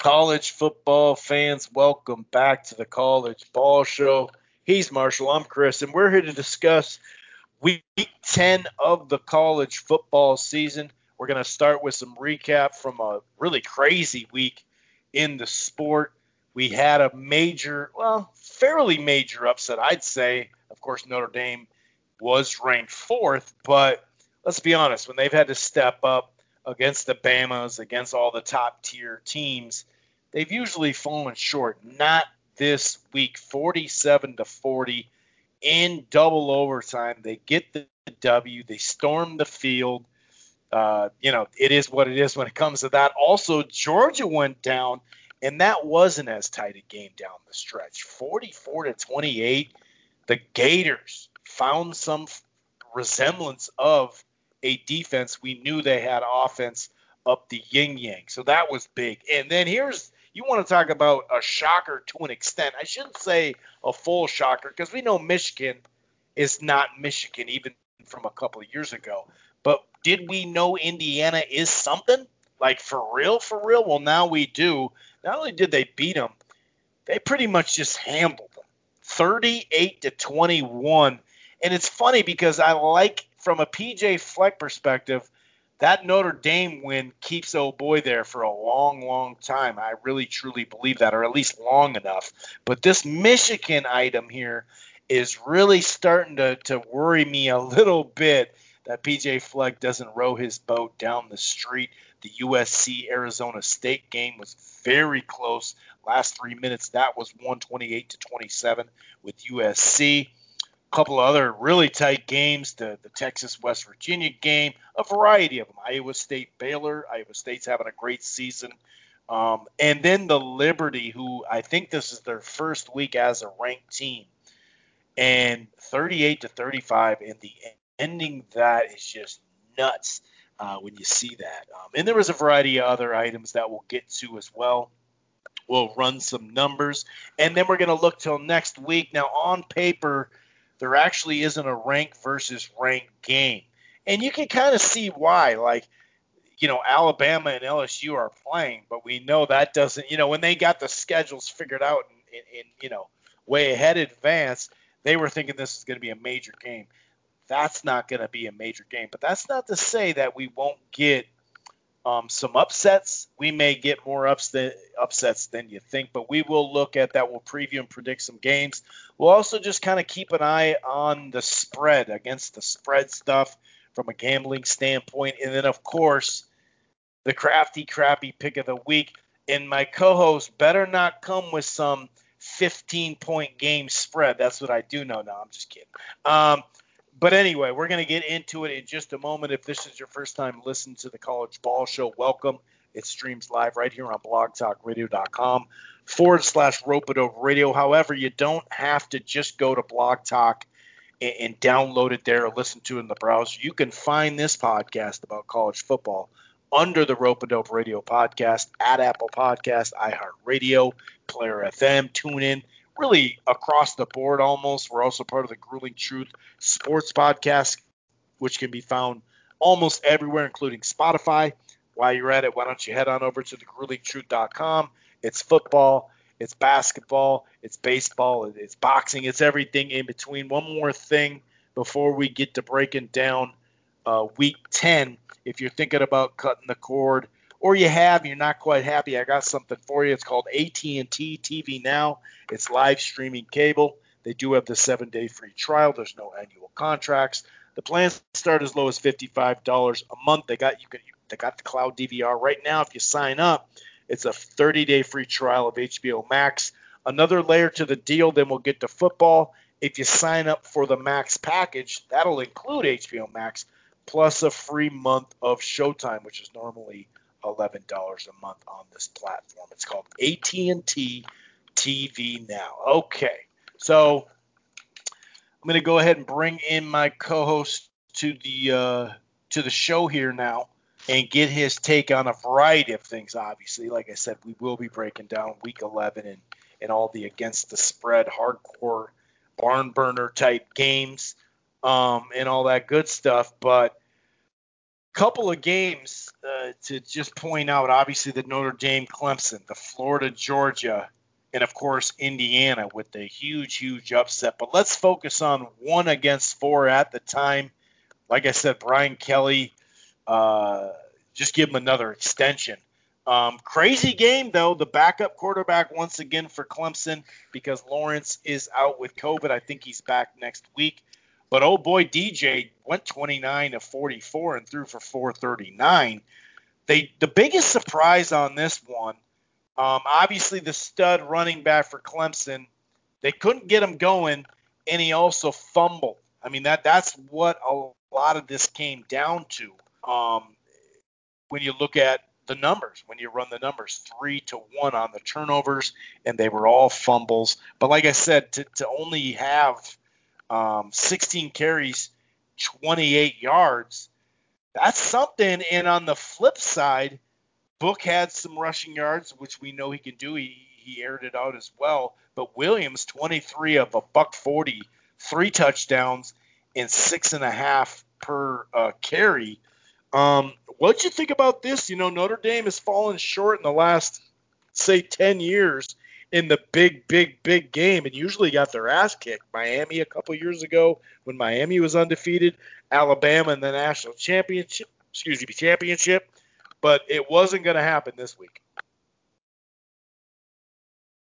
College football fans, welcome back to the College Ball Show. He's Marshall, I'm Chris, and we're here to discuss week 10 of the college football season. We're going to start with some recap from a really crazy week in the sport. We had a major, well, fairly major upset, I'd say. Of course, Notre Dame was ranked fourth, but let's be honest, when they've had to step up against the Bamas, against all the top tier teams, they've usually fallen short. Not this week, 47 to 40 in double overtime. They get the W. They storm the field. Uh, you know, it is what it is when it comes to that. Also, Georgia went down, and that wasn't as tight a game down the stretch. 44 to 28. The Gators found some resemblance of a defense. We knew they had offense up the yin yang. So that was big. And then here's you want to talk about a shocker to an extent. I shouldn't say a full shocker because we know Michigan is not Michigan even from a couple of years ago. But did we know Indiana is something? Like for real, for real? Well, now we do. Not only did they beat them, they pretty much just handled them. 38 to 21. And it's funny because I like from a PJ Fleck perspective, that Notre Dame win keeps old boy there for a long, long time. I really truly believe that, or at least long enough. But this Michigan item here is really starting to, to worry me a little bit that PJ Fleck doesn't row his boat down the street. The USC Arizona State game was very close. Last three minutes, that was 128 to 27 with USC couple other really tight games, the, the Texas West Virginia game, a variety of them. Iowa State Baylor. Iowa State's having a great season. Um, and then the Liberty, who I think this is their first week as a ranked team, and 38 to 35, and the ending that is just nuts uh, when you see that. Um, and there was a variety of other items that we'll get to as well. We'll run some numbers, and then we're going to look till next week. Now, on paper, there actually isn't a rank versus rank game. And you can kind of see why. Like, you know, Alabama and LSU are playing, but we know that doesn't, you know, when they got the schedules figured out in, in, in you know, way ahead advance, they were thinking this is going to be a major game. That's not going to be a major game. But that's not to say that we won't get – um, some upsets. We may get more ups than, upsets than you think, but we will look at that. We'll preview and predict some games. We'll also just kind of keep an eye on the spread against the spread stuff from a gambling standpoint. And then, of course, the crafty, crappy pick of the week. And my co host better not come with some 15 point game spread. That's what I do know. No, I'm just kidding. Um, but anyway, we're going to get into it in just a moment. If this is your first time listening to the College Ball Show, welcome. It streams live right here on blogtalkradio.com forward slash rope a dope radio. However, you don't have to just go to Blog Talk and, and download it there or listen to it in the browser. You can find this podcast about college football under the Rope Radio podcast at Apple Podcast, iHeartRadio, Player FM, TuneIn, really across the board almost. We're also part of the Grueling Truth Sports Podcast, which can be found almost everywhere, including Spotify. While you're at it, why don't you head on over to thegruelingtruth.com? It's football, it's basketball, it's baseball, it's boxing, it's everything in between. One more thing before we get to breaking down uh, week 10. If you're thinking about cutting the cord – or you have, you're not quite happy, I got something for you. It's called AT&T TV Now. It's live streaming cable. They do have the seven-day free trial. There's no annual contracts. The plans start as low as $55 a month. They got you. Can, they got the cloud DVR right now. If you sign up, it's a 30-day free trial of HBO Max. Another layer to the deal. Then we'll get to football. If you sign up for the Max package, that'll include HBO Max plus a free month of Showtime, which is normally $11 a month on this platform. It's called AT&T TV Now. Okay, so I'm going to go ahead and bring in my co-host to the uh, to the show here now and get his take on a variety of things. Obviously, like I said, we will be breaking down Week 11 and and all the against the spread hardcore barn burner type games um, and all that good stuff. But couple of games uh, to just point out. Obviously, the Notre Dame, Clemson, the Florida, Georgia, and of course Indiana with the huge, huge upset. But let's focus on one against four at the time. Like I said, Brian Kelly, uh, just give him another extension. Um, crazy game though. The backup quarterback once again for Clemson because Lawrence is out with COVID. I think he's back next week. But oh boy, DJ went 29 of 44 and threw for 439. They the biggest surprise on this one, um, obviously the stud running back for Clemson, they couldn't get him going, and he also fumbled. I mean that that's what a lot of this came down to. Um, when you look at the numbers, when you run the numbers, three to one on the turnovers, and they were all fumbles. But like I said, to, to only have um, 16 carries, 28 yards. That's something. And on the flip side, Book had some rushing yards, which we know he can do. He, he aired it out as well. But Williams, 23 of a buck 40, three touchdowns, and six and a half per uh, carry. Um, what'd you think about this? You know, Notre Dame has fallen short in the last, say, 10 years in the big, big, big game and usually got their ass kicked. Miami a couple years ago when Miami was undefeated, Alabama in the national championship, excuse me, championship, but it wasn't going to happen this week.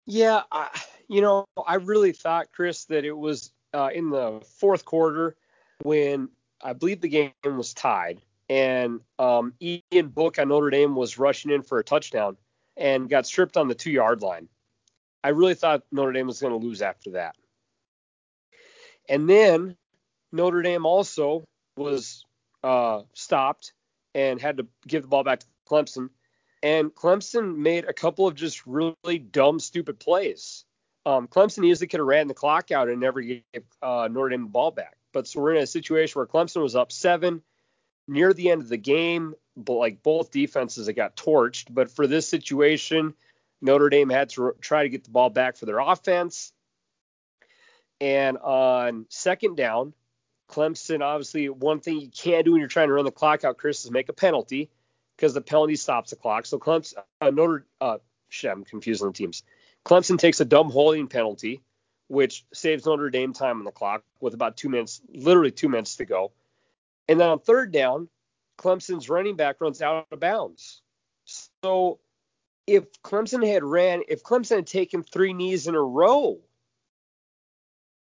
Yeah, I, you know, I really thought, Chris, that it was uh, in the fourth quarter when I believe the game was tied, and um, Ian Book on Notre Dame was rushing in for a touchdown and got stripped on the two yard line. I really thought Notre Dame was going to lose after that. And then Notre Dame also was uh, stopped and had to give the ball back to Clemson. And Clemson made a couple of just really dumb, stupid plays. Um, Clemson easily could have ran the clock out and never gave uh, Notre Dame the ball back. But so we're in a situation where Clemson was up seven near the end of the game. But like both defenses, it got torched. But for this situation, Notre Dame had to try to get the ball back for their offense. And on second down, Clemson, obviously, one thing you can't do when you're trying to run the clock out, Chris, is make a penalty because the penalty stops the clock. So Clemson, uh, Notre, uh, shit, I'm confusing the teams. Clemson takes a dumb holding penalty, which saves Notre Dame time on the clock with about two minutes, literally two minutes to go. And then on third down, Clemson's running back runs out of bounds. So if Clemson had ran, if Clemson had taken three knees in a row,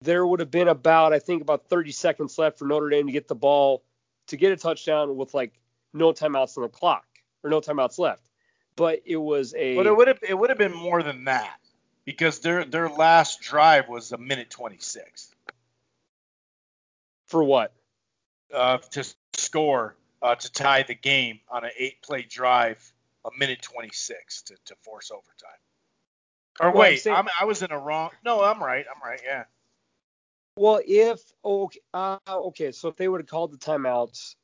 there would have been about, I think, about 30 seconds left for Notre Dame to get the ball to get a touchdown with like no timeouts on the clock or no timeouts left. But it was a. But it would have it would have been more than that because their their last drive was a minute 26. For what? Uh, to score uh, to tie the game on an eight play drive a minute 26 to, to force overtime. Or well, wait, saying, I'm, i was in a wrong. No, I'm right. I'm right. Yeah. Well, if okay, uh, okay, so if they would have called the timeouts,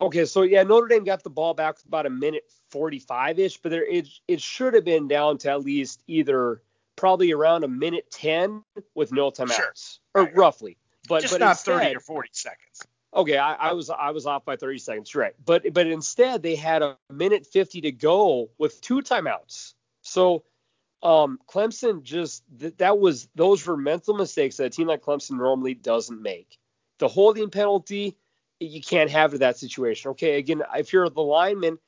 okay, so yeah, Notre Dame got the ball back with about a minute 45 ish, but there it it should have been down to at least either probably around a minute 10 with no timeouts, sure. or right, roughly, but just but not instead, 30 or 40 seconds. Okay, I, I, was I was off by 30 seconds, right? But but instead they had a minute 50 to go with two timeouts. So um, Clemson just th- that was those were mental mistakes that a team like Clemson normally doesn't make. The holding penalty you can't have in that situation. Okay, again, if you're the lineman,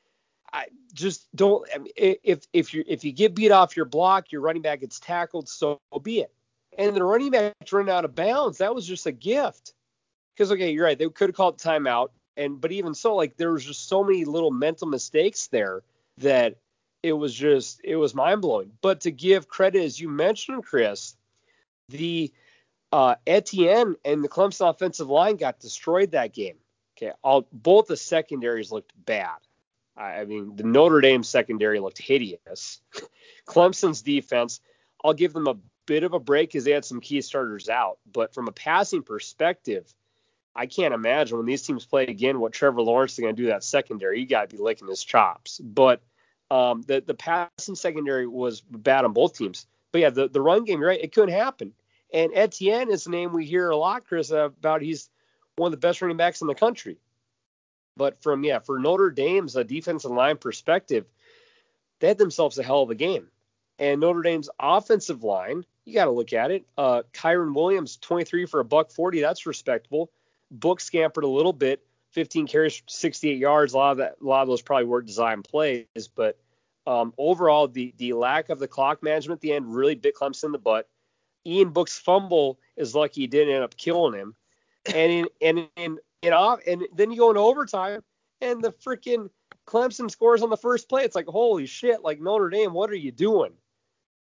I just don't. I mean, if if you if you get beat off your block, your running back gets tackled, so be it. And the running back running out of bounds, that was just a gift because okay, you're right. They could have called timeout, and but even so, like there was just so many little mental mistakes there that it was just it was mind blowing. But to give credit, as you mentioned, Chris, the uh, Etienne and the Clemson offensive line got destroyed that game. Okay, all both the secondaries looked bad. I, I mean, the Notre Dame secondary looked hideous. Clemson's defense, I'll give them a bit of a break because they had some key starters out. But from a passing perspective, I can't imagine when these teams play again what Trevor Lawrence is going to do that secondary. You got to be licking his chops. But um, the the passing secondary was bad on both teams. But yeah, the, the run game, right, it couldn't happen. And Etienne is a name we hear a lot, Chris, about. He's one of the best running backs in the country. But from yeah, for Notre Dame's a defensive line perspective, they had themselves a hell of a game. And Notre Dame's offensive line, you got to look at it. Uh, Kyren Williams, 23 for a buck 40, that's respectable. Book scampered a little bit, 15 carries, 68 yards. A lot of that, a lot of those probably weren't design plays, but um, overall, the the lack of the clock management at the end really bit Clemson in the butt. Ian Book's fumble is lucky he didn't end up killing him. And in and in and off and then you go into overtime and the freaking Clemson scores on the first play. It's like holy shit, like Notre Dame, what are you doing?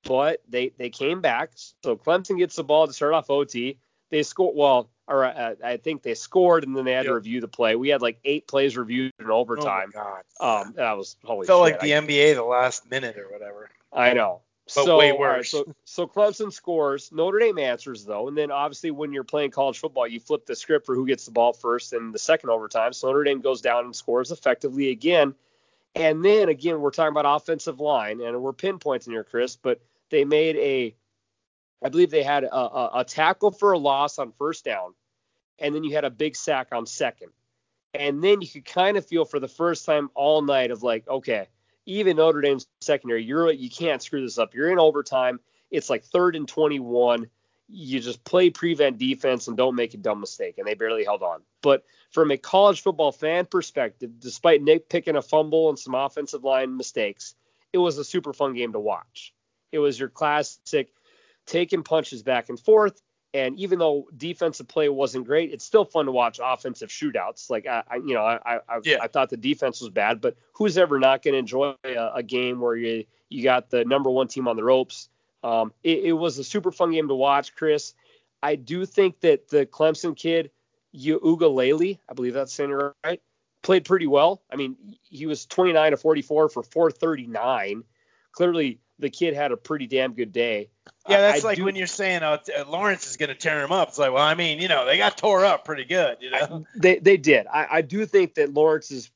But they they came back. So Clemson gets the ball to start off OT. They score well, or uh, I think they scored and then they had yep. to review the play. We had like eight plays reviewed in overtime. Oh my god. Um, that was holy. Felt shit. like the I, NBA the last minute or whatever. I know but so, way worse. so, so Clemson scores. Notre Dame answers though, and then obviously when you're playing college football, you flip the script for who gets the ball first in the second overtime. So Notre Dame goes down and scores effectively again. And then again, we're talking about offensive line, and we're pinpointing here, Chris. But they made a, I believe they had a, a, a tackle for a loss on first down, and then you had a big sack on second. And then you could kind of feel for the first time all night of like, okay, even Notre Dame's secondary, you're you can't screw this up. You're in overtime. It's like third and 21. You just play prevent defense and don't make a dumb mistake. And they barely held on. But from a college football fan perspective, despite Nick picking a fumble and some offensive line mistakes, it was a super fun game to watch. It was your classic taking punches back and forth. And even though defensive play wasn't great, it's still fun to watch offensive shootouts. Like I, I you know, I, I, yeah. I thought the defense was bad, but who's ever not going to enjoy a, a, game where you you got the number one team on the ropes? Um, it, it, was a super fun game to watch, Chris. I do think that the Clemson kid, Uiagalelei, I believe that's saying it right, played pretty well. I mean, he was 29 to 44 for 439. Clearly, the kid had a pretty damn good day. Yeah, that's I, like do, when you're saying uh, Lawrence is going to tear him up. It's like, well, I mean, you know, they got tore up pretty good, you know. I, they they did. I, I do think that Lawrence is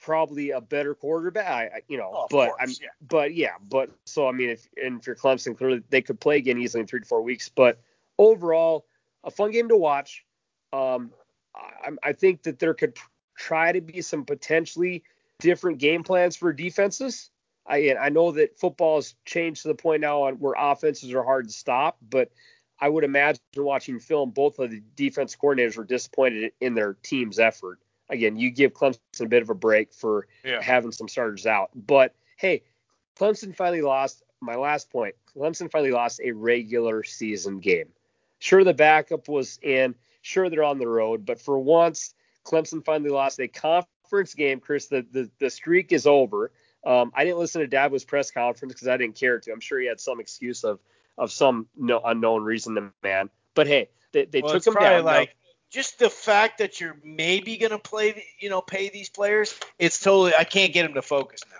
probably a better quarterback. I, you know, oh, but course, I'm, yeah. but yeah, but so I mean, if and if you're Clemson, clearly they could play again easily in three to four weeks. But overall, a fun game to watch. Um, I, I think that there could try to be some potentially different game plans for defenses. I I know that football has changed to the point now on where offenses are hard to stop, but I would imagine watching film, both of the defense coordinators were disappointed in their team's effort. Again, you give Clemson a bit of a break for yeah. having some starters out, but hey, Clemson finally lost. My last point: Clemson finally lost a regular season game. Sure, the backup was in. Sure, they're on the road, but for once, Clemson finally lost a conference game. Chris, the the, the streak is over. Um, I didn't listen to Dabo's press conference because I didn't care to. I'm sure he had some excuse of of some no, unknown reason to man. But hey, they, they well, took him down. Like now. just the fact that you're maybe gonna play, you know, pay these players, it's totally. I can't get him to focus now.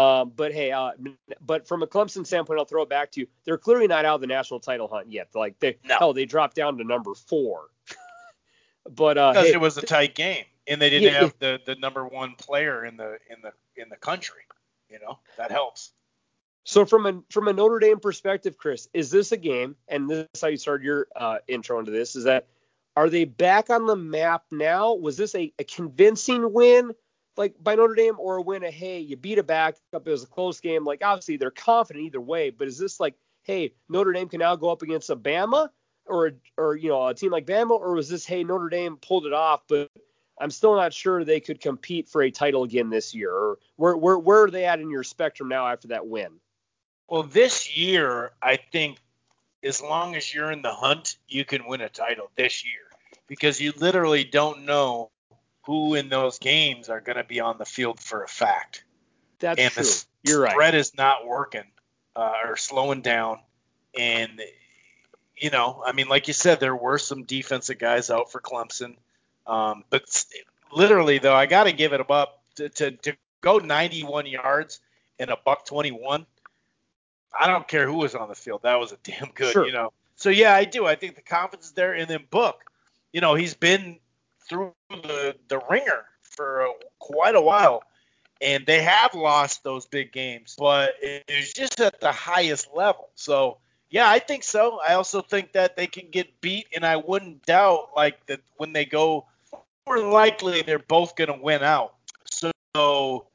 Um, but hey, uh, but from a Clemson standpoint, I'll throw it back to you. They're clearly not out of the national title hunt yet. Like they, no. hell, they dropped down to number four. but uh, because hey, it was a tight game and they didn't yeah, have the, the number one player in the in the in the country. You know that helps. So from a from a Notre Dame perspective, Chris, is this a game? And this is how you started your uh, intro into this. Is that are they back on the map now? Was this a, a convincing win, like by Notre Dame, or a win of hey, you beat a backup, it was a close game? Like obviously they're confident either way, but is this like hey, Notre Dame can now go up against a Bama or or you know a team like Bama, or was this hey Notre Dame pulled it off, but I'm still not sure they could compete for a title again this year. Or where where where are they at in your spectrum now after that win? Well, this year I think as long as you're in the hunt, you can win a title this year because you literally don't know who in those games are going to be on the field for a fact. That's and true. the You're right. spread is not working uh, or slowing down, and you know, I mean, like you said, there were some defensive guys out for Clemson. Um, but literally, though, I got to give it up to, to, to go 91 yards in a buck 21. I don't care who was on the field. That was a damn good, Sure. you know. So yeah, I do. I think the confidence is there. And then Book, you know, he's been through the the ringer for uh, quite a while, and they have lost those big games, but it was just at the highest level. So yeah, I think so. I also think that they can get beat, and I wouldn't doubt like that when they go. More likely, they're both going to win out. So,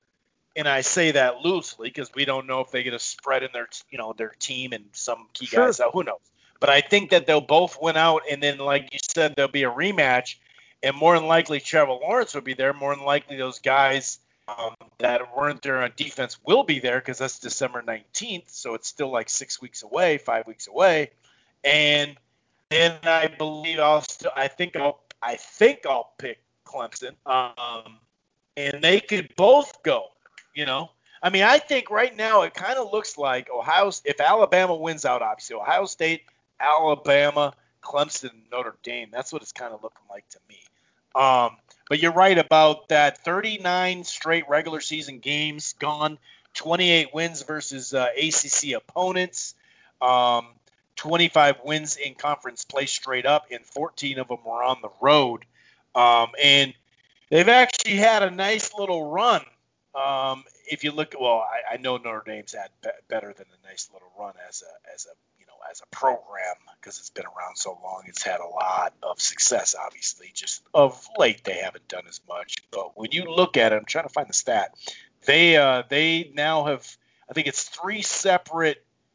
and I say that loosely because we don't know if they get a spread in their, you know, their team and some key Sure. guys out. Who knows? But I think that they'll both win out, and then, like you said, there'll be a rematch, and more than likely, Trevor Lawrence will be there. More than likely, those guys um, that weren't there on defense will be there because that's December 19th, so it's still like six weeks away, five weeks away, and then I believe I'll still, I think I'll, I think I'll pick Clemson, um, and they could both go. You know, I mean, I think right now it kind of looks like Ohio. If Alabama wins out, obviously Ohio State, Alabama, Clemson, Notre Dame. That's what it's kind of looking like to me. Um, but you're right about that. 39 straight regular season games gone. 28 wins versus uh, ACC opponents. Um, 25 wins in conference play straight up, and 14 of them were on the road. Um, and they've actually had a nice little run. Um, if you look, well, I, I know Notre Dame's had be- better than a nice little run as a as a you know as a program because it's been around so long. It's had a lot of success, obviously. Just of late, they haven't done as much. But when you look at it, I'm trying to find the stat. They uh, they now have, I think it's three separate.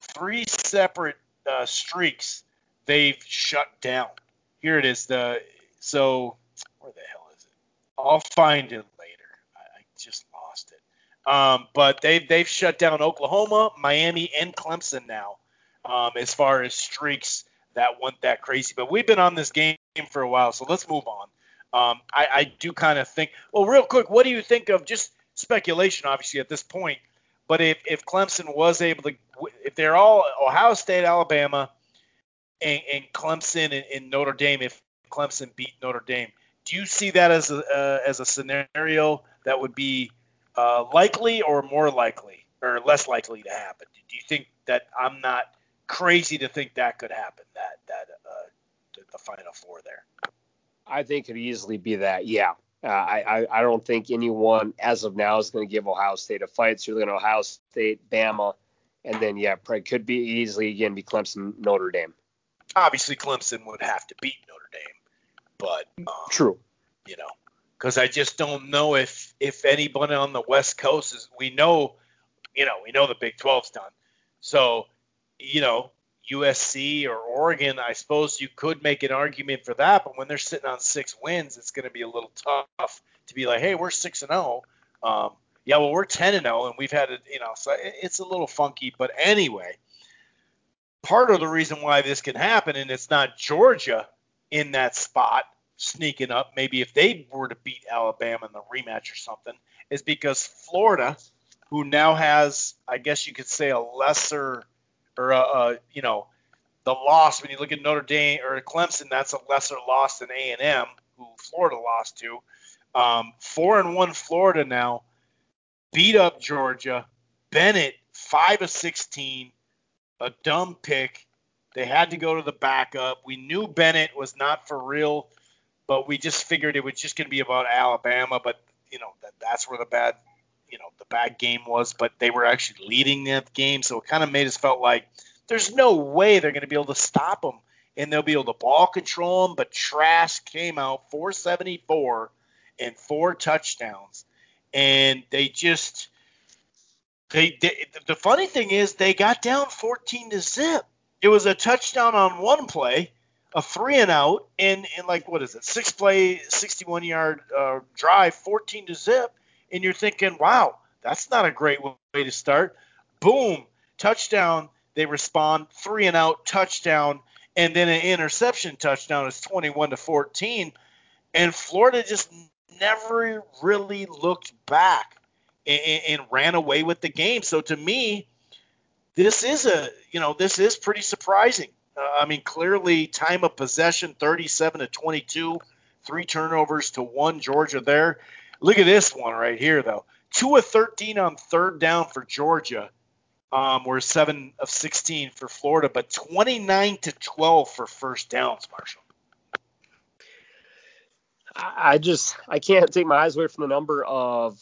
Three separate uh, streaks they've shut down. Here it is. The so where the hell is it? I'll find it later. I, I just lost it. Um, but they've they've shut down Oklahoma, Miami, and Clemson now, um, as far as streaks that went that crazy. But we've been on this game for a while, so let's move on. Um, I, I do kind of think. Well, real quick, what do you think of just speculation? Obviously, at this point, but if, if Clemson was able to, if they're all Ohio State, Alabama, and, and Clemson and, and Notre Dame, if Clemson beat Notre Dame, do you see that as a uh, as a scenario that would be uh, likely or more likely or less likely to happen? Do you think that I'm not crazy to think that could happen? That that uh, the, the Final Four there. I think it could easily be that. Yeah. Uh, I, I I don't think anyone as of now is going to give Ohio State a fight. So you're looking at Ohio State, Bama, and then yeah, could be easily again be Clemson, Notre Dame. Obviously, Clemson would have to beat Notre Dame, but um, True. you know, because I just don't know if if anybody on the West Coast is. We know, you know, we know the Big 12's done. So, you know, USC or Oregon, I suppose you could make an argument for that. But when they're sitting on six wins, it's going to be a little tough to be like, hey, we're six and zero. Um, yeah, well, we're ten and zero, and we've had it, you know, so it's a little funky. But anyway, part of the reason why this can happen, and it's not Georgia in that spot sneaking up, maybe if they were to beat Alabama in the rematch or something, is because Florida, who now has, I guess you could say, a lesser or a, a you know, the loss when you look at Notre Dame or Clemson, that's a lesser loss than A and M, who Florida lost to. Um, four and one Florida now beat up Georgia. Bennett five of sixteen, a dumb pick. They had to go to the backup. We knew Bennett was not for real, but we just figured it was just going to be about Alabama. But you know that that's where the bad, you know, the bad game was. But they were actually leading that game, so it kind of made us felt like there's no way they're going to be able to stop them, and they'll be able to ball control them. But Trask came out 474 and four touchdowns, and they just they, they the funny thing is they got down 14 to zip. It was a touchdown on one play, a three and out, and and like what is it, six play, 61 yard uh, drive, 14 to zip, and you're thinking, wow, that's not a great way to start. Boom, touchdown. They respond three and out, touchdown, and then an interception touchdown is 21 to 14. And Florida just never really looked back and, and ran away with the game. So to me, this is a you know this is pretty surprising. Uh, I mean, clearly time of possession 37 to 22, three turnovers to one Georgia there. Look at this one right here though. Two of 13 on third down for Georgia. Um, were seven of 16 for Florida, but 29 to 12 for first downs, Marshall. I just I can't take my eyes away from the number of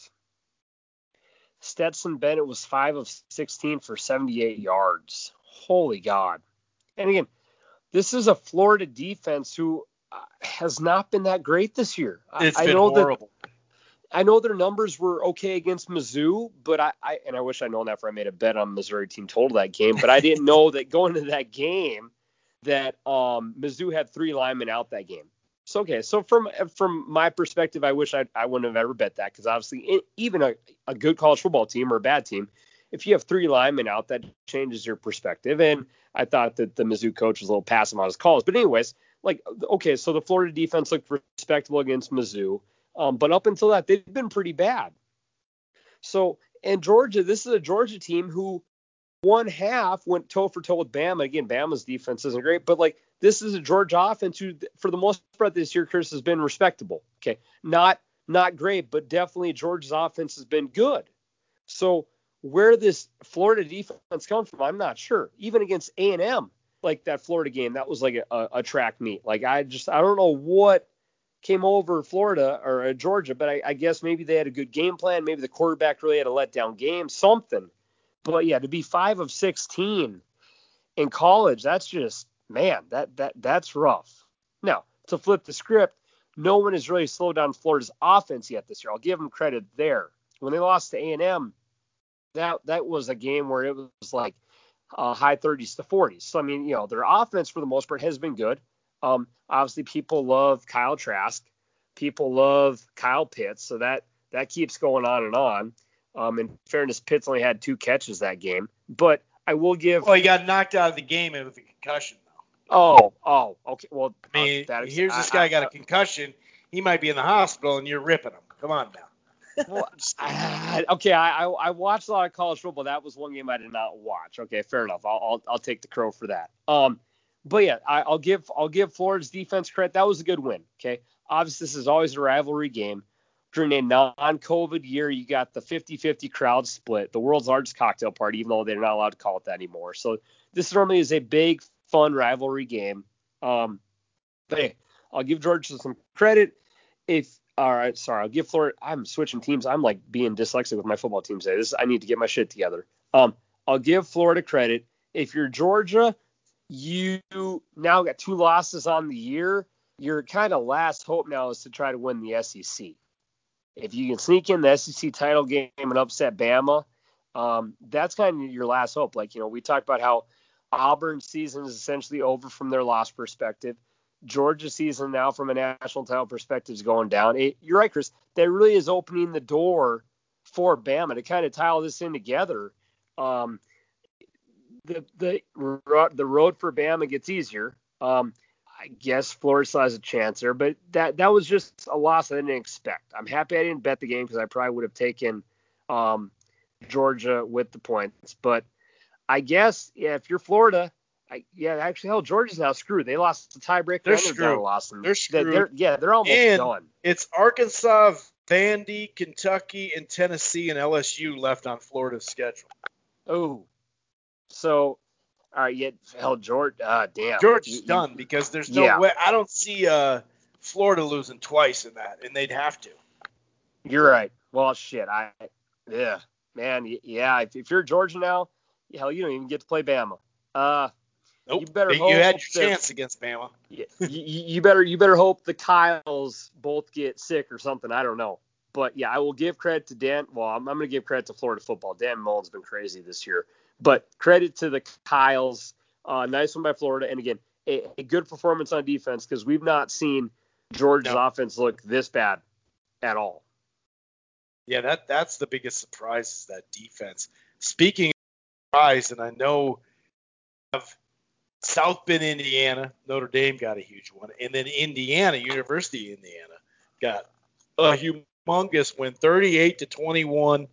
Stetson Bennett was 5 of 16 for 78 yards. Holy God. And again, this is a Florida defense who uh, has not been that great this year. It's I, been I know horrible. That, I know their numbers were okay against Mizzou, but I, I and I wish I'd known that for I made a bet on Missouri team total that game, but I didn't know that going into that game that um, Mizzou had three linemen out that game. So okay, so from from my perspective, I wish I I wouldn't have ever bet that because obviously it, even a, a good college football team or a bad team, if you have three linemen out, that changes your perspective. And I thought that the Mizzou coach was a little passive on his calls. But anyways, like okay, so the Florida defense looked respectable against Mizzou, um, but up until that they've been pretty bad. So and Georgia, this is a Georgia team who one half went toe for toe with Bama. Again, Bama's defense isn't great, but like this is a Georgia offense who, for the most part this year, Chris has been respectable. Okay, not not great, but definitely Georgia's offense has been good. So where this Florida defense comes from, I'm not sure. Even against A&M, like that Florida game, that was like a, a track meet. Like I just I don't know what came over Florida or uh, Georgia, but I, I guess maybe they had a good game plan. Maybe the quarterback really had a letdown game, something. But yeah, to be five of 16 in college, that's just man, that that that's rough. Now, to flip the script, no one has really slowed down Florida's offense yet this year. I'll give them credit there. When they lost to A&M, that that was a game where it was like uh, high 30s to 40s. So I mean, you know, their offense for the most part has been good. Um, obviously, people love Kyle Trask, people love Kyle Pitts, so that that keeps going on and on. Um, in fairness, Pitts only had two catches that game, but I will give. Well, he got knocked out of the game with a concussion. Oh, oh, okay. Well, I mean, uh, here's this guy I, got a concussion. He might be in the hospital, and you're ripping him. Come on now. well, okay, I, I watched a lot of college football. That was one game I did not watch. Okay, fair enough. I'll I'll, I'll take the crow for that. Um, but yeah, I, will give I'll give Florida's defense credit. That was a good win. Okay, obviously this is always a rivalry game. During a non-COVID year, you got the 50-50 crowd split, the world's largest cocktail party, even though they're not allowed to call it that anymore. So this normally is a big fun rivalry game. Um, but hey, I'll give Georgia some credit. If all right, sorry, I'll give Florida. I'm switching teams. I'm like being dyslexic with my football team today. This I need to get my shit together. Um, I'll give Florida credit. If you're Georgia, you now got two losses on the year. Your kind of last hope now is to try to win the SEC. If you can sneak in the SEC title game and upset Bama, um, that's kind of your last hope. Like you know, we talked about how Auburn's season is essentially over from their loss perspective. Georgia's season now from a national title perspective is going down. It, you're right, Chris. That really is opening the door for Bama to kind of tie all this in together. Um, the the the road for Bama gets easier. Um, I guess Florida still has a chance there, but that that was just a loss I didn't expect. I'm happy I didn't bet the game because I probably would have taken um, Georgia with the points, but I guess yeah, if you're Florida, I, yeah, actually, hell, Georgia's now screwed. They lost the tiebreaker. They're screwed. Lost. They're screwed. They're, yeah, they're almost and done. It's Arkansas, Vandy, Kentucky, and Tennessee and LSU left on Florida's schedule. Oh, so all right, yet hell, George, uh, damn, Georgia's you, done because there's no yeah. way. I don't see uh, Florida losing twice in that, and they'd have to. You're right. Well, shit, I, yeah, man, yeah. If, if you're Georgia now hell, you don't even get to play Bama. Uh, nope. You better hope you had your that, chance against Bama. you, you better you better hope the Kyles both get sick or something. I don't know. But yeah, I will give credit to Dan. Well, I'm, I'm going to give credit to Florida football. Dan Mullen's been crazy this year. But credit to the Kyles. Uh, nice one by Florida. And again, a, a good performance on defense because we've not seen Georgia's no. offense look this bad at all. Yeah, that that's the biggest surprise is that defense. Speaking of surprise, and I know of South Bend, Indiana, Notre Dame got a huge one, and then Indiana, University of Indiana, got a humongous win, 38 to 21.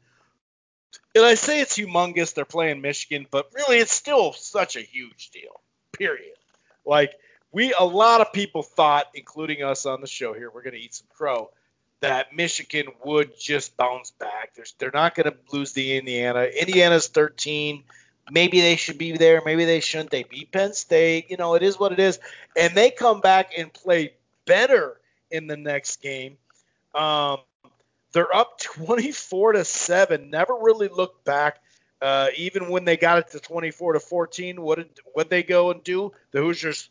And I say it's humongous, they're playing Michigan, but really it's still such a huge deal. Period. Like we, a lot of people thought, including us on the show here, we're going to eat some crow, that Michigan would just bounce back. There's, they're not going to lose the Indiana. Indiana's 13 maybe they should be there, maybe they shouldn't. They beat Penn State, you know, it is what it is, and they come back and play better in the next game. Um, they're up 24 to seven. Never really looked back. Uh, even when they got it to 24 to 14, what did what they go and do? The Hoosiers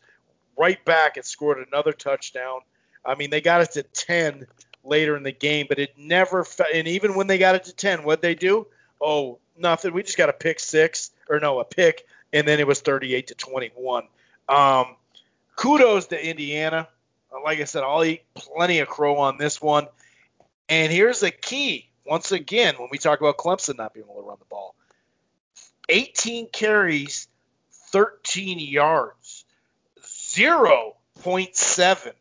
right back and scored another touchdown. I mean, they got it to 10 later in the game, but it never. And even when they got it to 10, what they do? Oh, nothing. We just got a pick six or no, a pick, and then it was 38 to 21. Um, kudos to Indiana. Like I said, I'll eat plenty of crow on this one. And here's the key. Once again, when we talk about Clemson not being able to run the ball, 18 carries, 13 yards, 0.7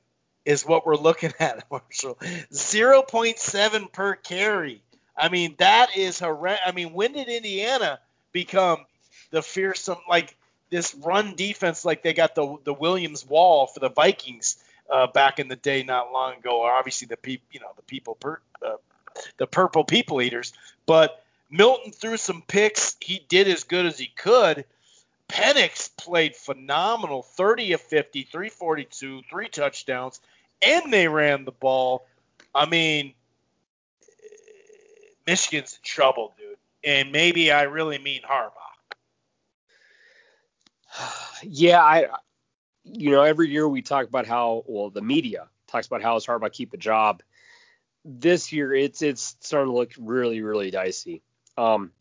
is what we're looking at, Marshall. 0.7 per carry. I mean, that is horrendous. I mean, when did Indiana become the fearsome like this run defense like they got the the Williams wall for the Vikings uh, back in the day not long ago. are Obviously the people you know the people per, uh, the purple people eaters, but Milton threw some picks. He did as good as he could. Penix played phenomenal, 30 of 50, 342, three touchdowns, and they ran the ball. I mean, Michigan's in trouble, dude. And maybe I really mean Harbaugh. yeah, I, you know, every year we talk about how, well, the media talks about how it's hard to keep a job. This year, it's it's starting to look really, really dicey. Um,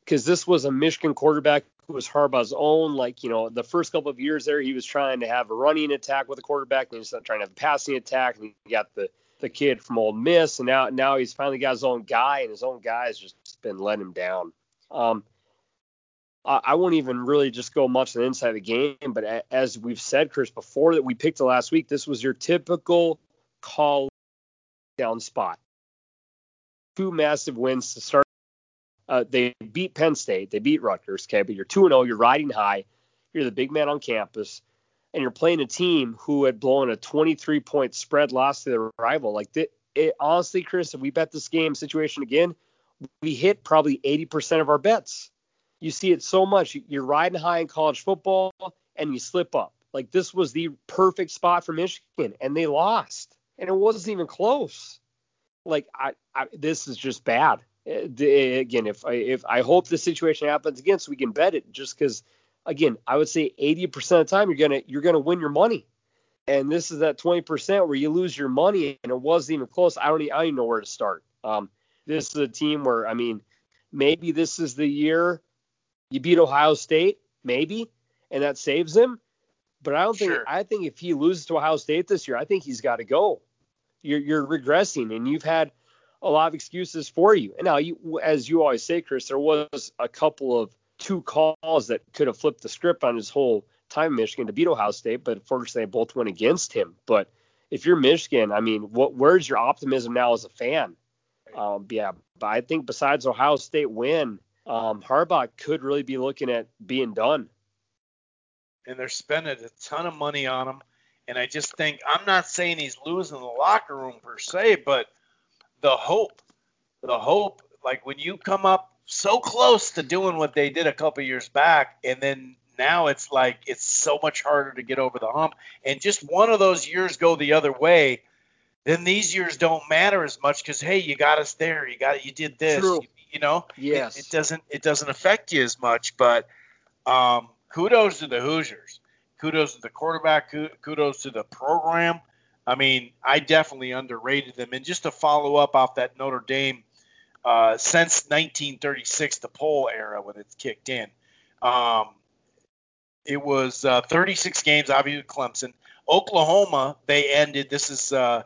because this was a Michigan quarterback who was Harbaugh's own. Like, you know, the first couple of years there, he was trying to have a running attack with a quarterback, and he was trying to have a passing attack, and he got the the kid from Ole Miss, and now now he's finally got his own guy, and his own guy has just been letting him down. Um, I, won't even really just go much on the inside of the game, but as we've said, Chris, before that we picked it last week, this was your typical call down spot. Two massive wins to start. Uh, they beat Penn State, they beat Rutgers, okay, but you're 2 0, you're riding high, you're the big man on campus, and you're playing a team who had blown a 23 point spread loss to their rival. Like, it, honestly, Chris, if we bet this game situation again, we hit probably 80% of our bets. You see it so much. You're riding high in college football and you slip up. Like this was the perfect spot for Michigan, and they lost, and it wasn't even close. Like I, I this is just bad. Uh, again, if I if I hope the situation happens again, so we can bet it, just because again, I would say 80% of the time you're gonna you're gonna win your money, and this is that 20% where you lose your money, and it wasn't even close. I don't even, I don't even know where to start. Um, this is a team where I mean, maybe this is the year you beat Ohio State, maybe, and that saves him. But I don't think. I think if he loses to Ohio State this year, I think he's got to go. You're you're regressing, and you've had a lot of excuses for you. And now, you, as you always say, Chris, there was a couple of two calls that could have flipped the script on his whole time in Michigan to beat Ohio State, but unfortunately, they both went against him. But if you're Michigan, I mean, what where's your optimism now as a fan? Um, yeah, but I think besides Ohio State win, um, Harbaugh could really be looking at being done. And they're spending a ton of money on him. And I just think I'm not saying he's losing the locker room per se, but the hope, the hope, like when you come up so close to doing what they did a couple years back, and then now it's like it's so much harder to get over the hump. And just one of those years go the other way, then these years don't matter as much because hey, you got us there, you got you did this, you, you know, yes, it, it, doesn't it doesn't affect you as much. But um, kudos to the Hoosiers, kudos to the quarterback, kudos to the program. I mean, I definitely underrated them. And just to follow up off that Notre Dame, uh, since 1936, the poll era when it's kicked in, um, it was uh, 36 games, obviously Clemson. Oklahoma, they ended. This is uh,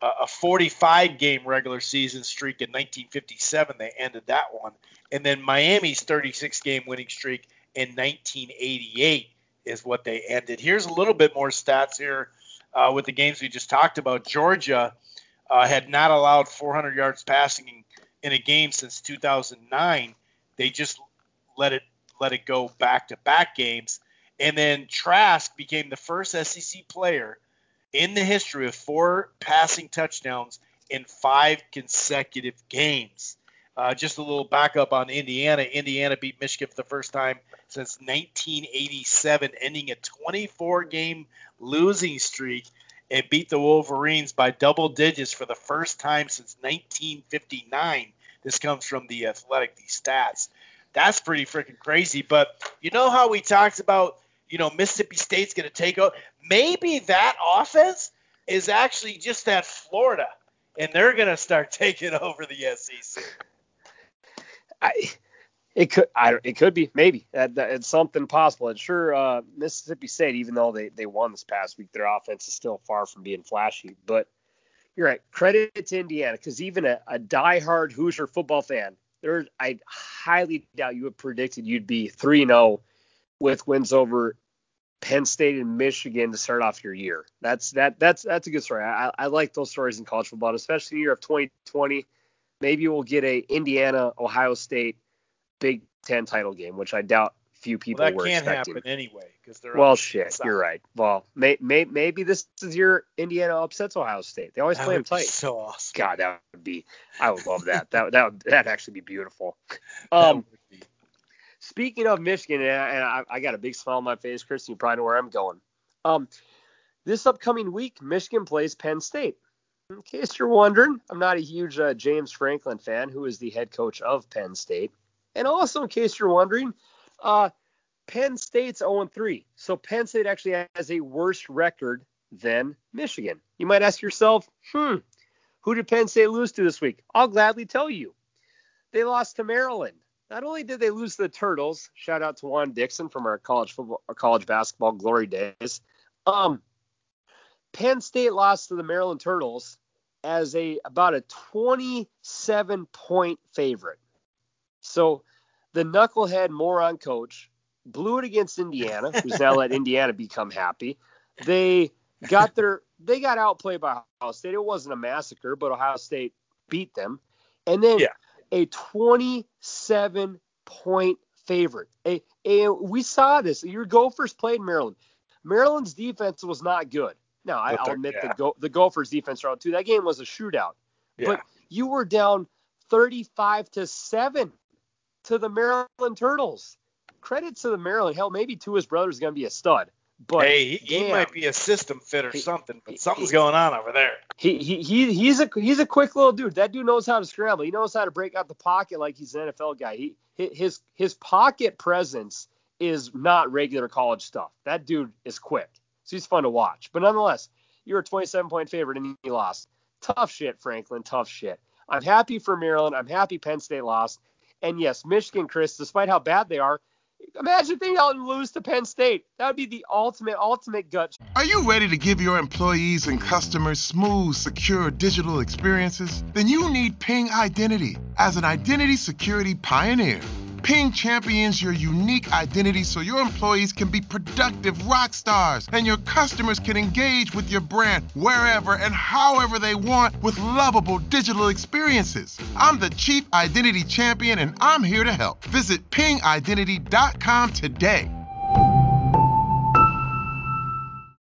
a 45 game regular season streak in 1957. They ended that one. And then Miami's 36 game winning streak in 1988 is what they ended. Here's a little bit more stats here uh, with the games we just talked about. Georgia uh, had not allowed 400 yards passing in, in a game since 2009. They just let it let it go back to back games. And then Trask became the first SEC player in the history of four passing touchdowns in five consecutive games. Uh, just a little backup on Indiana. Indiana beat Michigan for the first time since 1987, ending a 24 game losing streak and beat the Wolverines by double digits for the first time since 1959. This comes from the Athletic, these stats. That's pretty freaking crazy. But you know how we talked about, you know, Mississippi State's going to take over? Maybe that offense is actually just that Florida, and they're going to start taking over the SEC. I, it could, I, it could be maybe that, that, it's something possible. And sure, uh, Mississippi State, even though they they won this past week, their offense is still far from being flashy. But you're right. Credit to Indiana because even a, a diehard Hoosier football fan, there, I highly doubt you have predicted you'd be 3 0 with wins over Penn State and Michigan to start off your year. That's that that's that's a good story. I, I like those stories in college football, especially the year of 2020 maybe we'll get a Indiana Ohio State Big Ten title game, which I doubt few people well, that were can't expecting. happen anyway because they're well shit you're right well may, may, maybe this is your indiana upsets ohio state they always that play them tight so awesome god that would be i would love that that that would that'd actually be beautiful um be. Speaking of michigan and, I, I, got a big smile on my face chris you probably know where i'm going um this upcoming week michigan plays penn state in case you're wondering, I'm not a huge uh, James Franklin fan, who is the head coach of Penn State. And also, in case you're wondering, uh, Penn State's 0-3. So Penn State actually has a worse record than Michigan. You might ask yourself, hmm, who did Penn State lose to this week? I'll gladly tell you. They lost to Maryland. Not only did they lose to the Turtles, shout out to Juan Dixon from our college football, our college basketball glory days. Um, Penn State lost to the Maryland Turtles as a about a 27 point favorite. So the knucklehead moron coach blew it against Indiana, who's now let Indiana become happy. They got their they got outplayed by Ohio State. It wasn't a massacre, but Ohio State beat them. And then yeah. A 27 point favorite. A, a, we saw this. Your Gophers played Maryland. Maryland's defense was not good. Now, I, will admit yeah. the Go, the Gophers defense round too. That game was a shootout. Yeah. But you were down 35 to 7 to the Maryland Turtles. Credit to the Maryland. Hell, maybe two of his brothers is going to be a stud. But hey, he, he, might be a system fit or he, something, but something's going on over there. He, he he he's a he's a quick little dude. That dude knows how to scramble. He knows how to break out the pocket like he's an NFL guy. He his his pocket presence is not regular college stuff. That dude is quick. So he's fun to watch. But nonetheless, you're a 27 point favorite and you lost. Tough shit, Franklin. Tough shit. I'm happy for Maryland. I'm happy Penn State lost. And yes, Michigan, Chris, despite how bad they are, imagine if they lose to Penn State. That would be the ultimate, ultimate gut. Are you ready to give your employees and customers smooth, secure digital experiences? Then you need Ping Identity as an identity security pioneer. Ping champions your unique identity so your employees can be productive rock stars and your customers can engage with your brand wherever and however they want with lovable digital experiences. I'm the Chief Identity Champion and I'm here to help. Visit pingidentity.com today.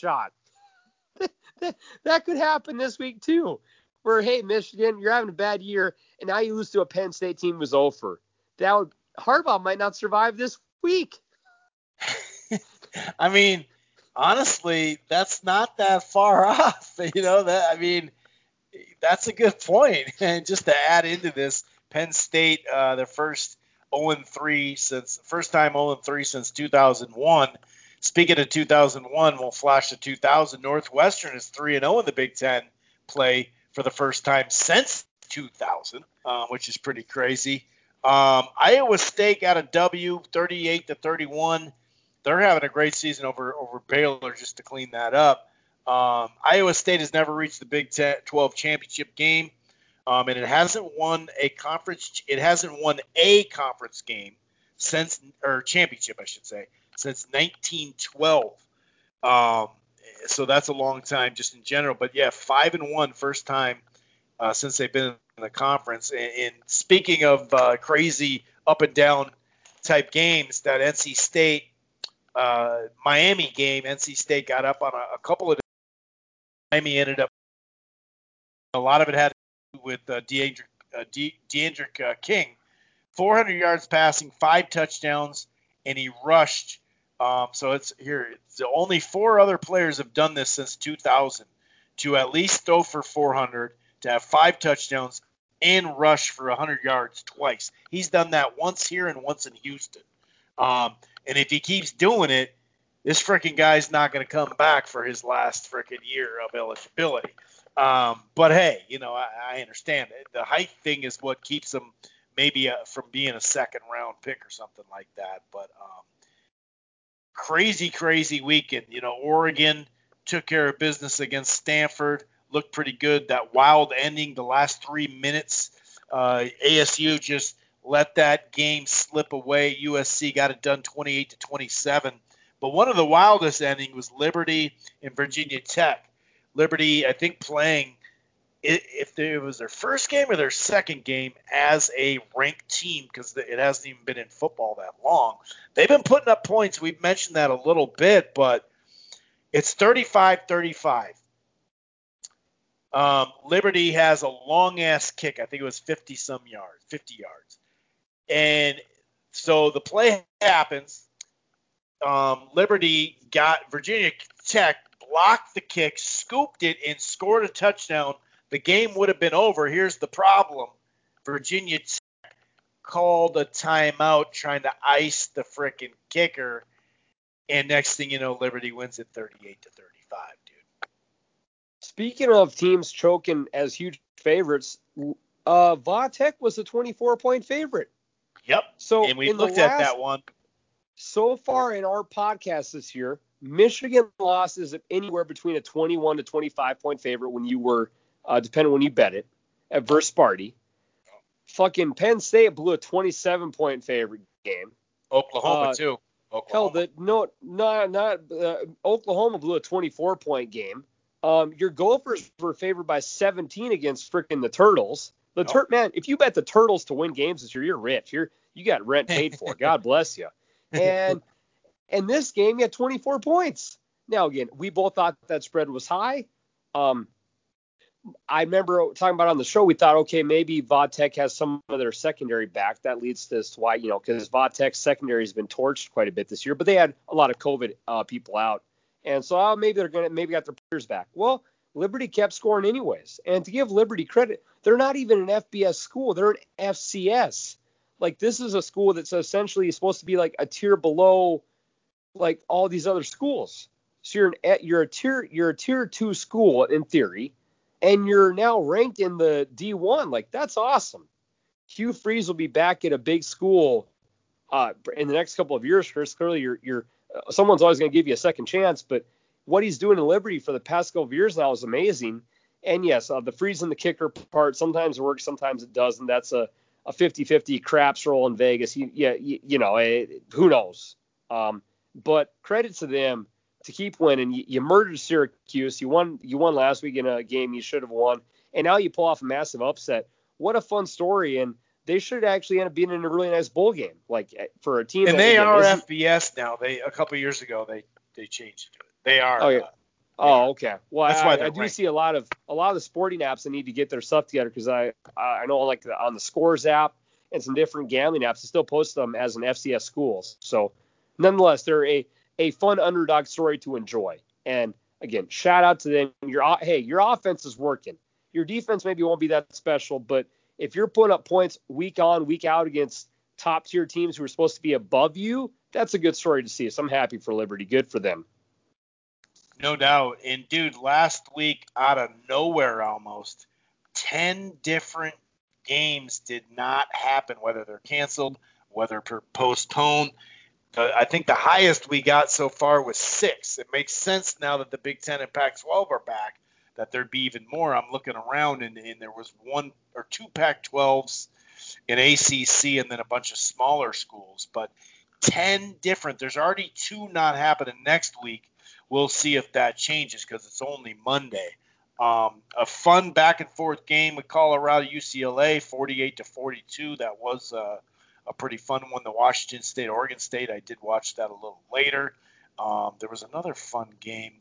shot. that could happen this week too. Where hey, Michigan, you're having a bad year, and now you lose to a Penn State team who's over. That would Harbaugh might not survive this week. I mean, honestly, that's not that far off. You know that. I mean, that's a good point. And just to add into this, Penn State, uh, their first 0-3 since first time 0-3 since 2001. Speaking of 2001, we'll flash to 2000. Northwestern is 3 and 0 in the Big Ten play for the first time since 2000, uh, which is pretty crazy. Um, Iowa State got a W, 38 to 31. They're having a great season over over Baylor. Just to clean that up, um, Iowa State has never reached the Big 10, 12 championship game, um, and it hasn't won a conference. It hasn't won a conference game since or championship, I should say, since 1912. Um, so that's a long time just in general. But yeah, five and one, first time uh, since they've been in the conference. And, and speaking of uh, crazy up and down type games, that NC State uh, Miami game, NC State got up on a, a couple of. Miami ended up. A lot of it had to do with uh, D'Eriq, uh, D'Eriq uh, King, 400 yards passing, five touchdowns, and he rushed. Um, so it's here. It's only four other players have done this since 2000 to at least throw for 400, to have five touchdowns, and rush for 100 yards twice. He's done that once here and once in Houston. Um, and if he keeps doing it, this freaking guy's not going to come back for his last freaking year of eligibility. Um, but hey, you know, I, I understand it. The height thing is what keeps him maybe a, from being a second round pick or something like that. But um, crazy, crazy weekend. You know, Oregon took care of business against Stanford, looked pretty good. That wild ending, the last three minutes, uh, ASU just let that game slip away. USC got it done 28 to 27. But one of the wildest endings was Liberty and Virginia Tech. Liberty, I think, playing if it was their first game or their second game as a ranked team because it hasn't even been in football that long. They've been putting up points. We've mentioned that a little bit, but it's 35 35. Um, Liberty has a long ass kick. I think it was 50 some yards, 50 yards. And so the play happens. Um, Liberty got Virginia Tech blocked the kick, scooped it, and scored a touchdown the game would have been over. Here's the problem Virginia Tech called a timeout trying to ice the freaking kicker. And next thing you know, Liberty wins it 38 to 35, dude. Speaking of teams choking as huge favorites, uh, Tech was a 24 point favorite. Yep. So and we looked last, at that one. So far in our podcast this year, Michigan losses anywhere between a 21 to 25 point favorite when you were uh, depending when you bet it, at versus Sparty. Fucking Penn State blew a 27 point favorite game. Oklahoma uh, too. Oklahoma. Hell, the no, not not uh, Oklahoma blew a 24 point game. Um, your Gophers were favored by 17 against freaking the Turtles. The tur- man, if you bet the Turtles to win games this year, you're rich. You're you got rent paid for. God bless you. And and this game, you had 24 points. Now again, we both thought that spread was high. Um, I remember talking about on the show, we thought, okay, maybe Vatech has some of their secondary back. That leads to this why, you know, because Vatech's secondary has been torched quite a bit this year, but they had a lot of COVID uh, people out. And so oh, maybe they're going to, maybe got their players back. Well, Liberty kept scoring anyways. And to give Liberty credit, they're not even an FBS school, they're an FCS. Like, this is a school that's essentially supposed to be like a tier below, like all these other schools. So you're an, you're a tier, you're a tier two school in theory and you're now ranked in the D1. Like that's awesome. Hugh Freeze will be back at a big school uh, in the next couple of years. Chris, clearly you're, you're uh, someone's always going to give you a second chance, but what he's doing in Liberty for the past couple of years now is amazing. And yes, uh, the freeze and the kicker part sometimes works, sometimes it doesn't. That's a a 50-50 craps roll in Vegas. You, yeah, you, you know, it, who knows? Um, but credit to them to keep winning. You, you murdered Syracuse. You won. You won last week in a game you should have won, and now you pull off a massive upset. What a fun story! And they should actually end up being in a really nice bowl game, like eh, for a team. And they are FBS now. They a couple years ago they they changed it. They are. Oh yeah. Uh, oh, okay. Well, That's I, why I do see a lot of a lot of the sporting apps that need to get their stuff together because I I know like the, on the Scores app and some different gambling apps, they still post them as an FCS schools. So, nonetheless, they're a a fun underdog story to enjoy. And again, shout out to them. Your hey, your offense is working. your defense maybe won't be that special, but if you're putting up points week on, week out against top tier teams who are supposed to be above you, that's a good story to see. So I'm happy for Liberty. Good for them. No doubt. And dude, last week out of nowhere almost, 10 different games did not happen, whether they're canceled, whether postponed. Uh, I think the highest we got so far was six. It makes sense now that the Big Ten and Pac-12 are back that there'd be even more. I'm looking around and, and there was one or two Pac-12s, an ACC, and then a bunch of smaller schools. But 10 different. There's already two not happening next week. We'll see if that changes because it's only Monday. Um, a fun back and forth game with Colorado UCLA, 48 to 42. That was uh, a pretty fun one. The Washington State Oregon State. I did watch that a little later. Um, there was another fun game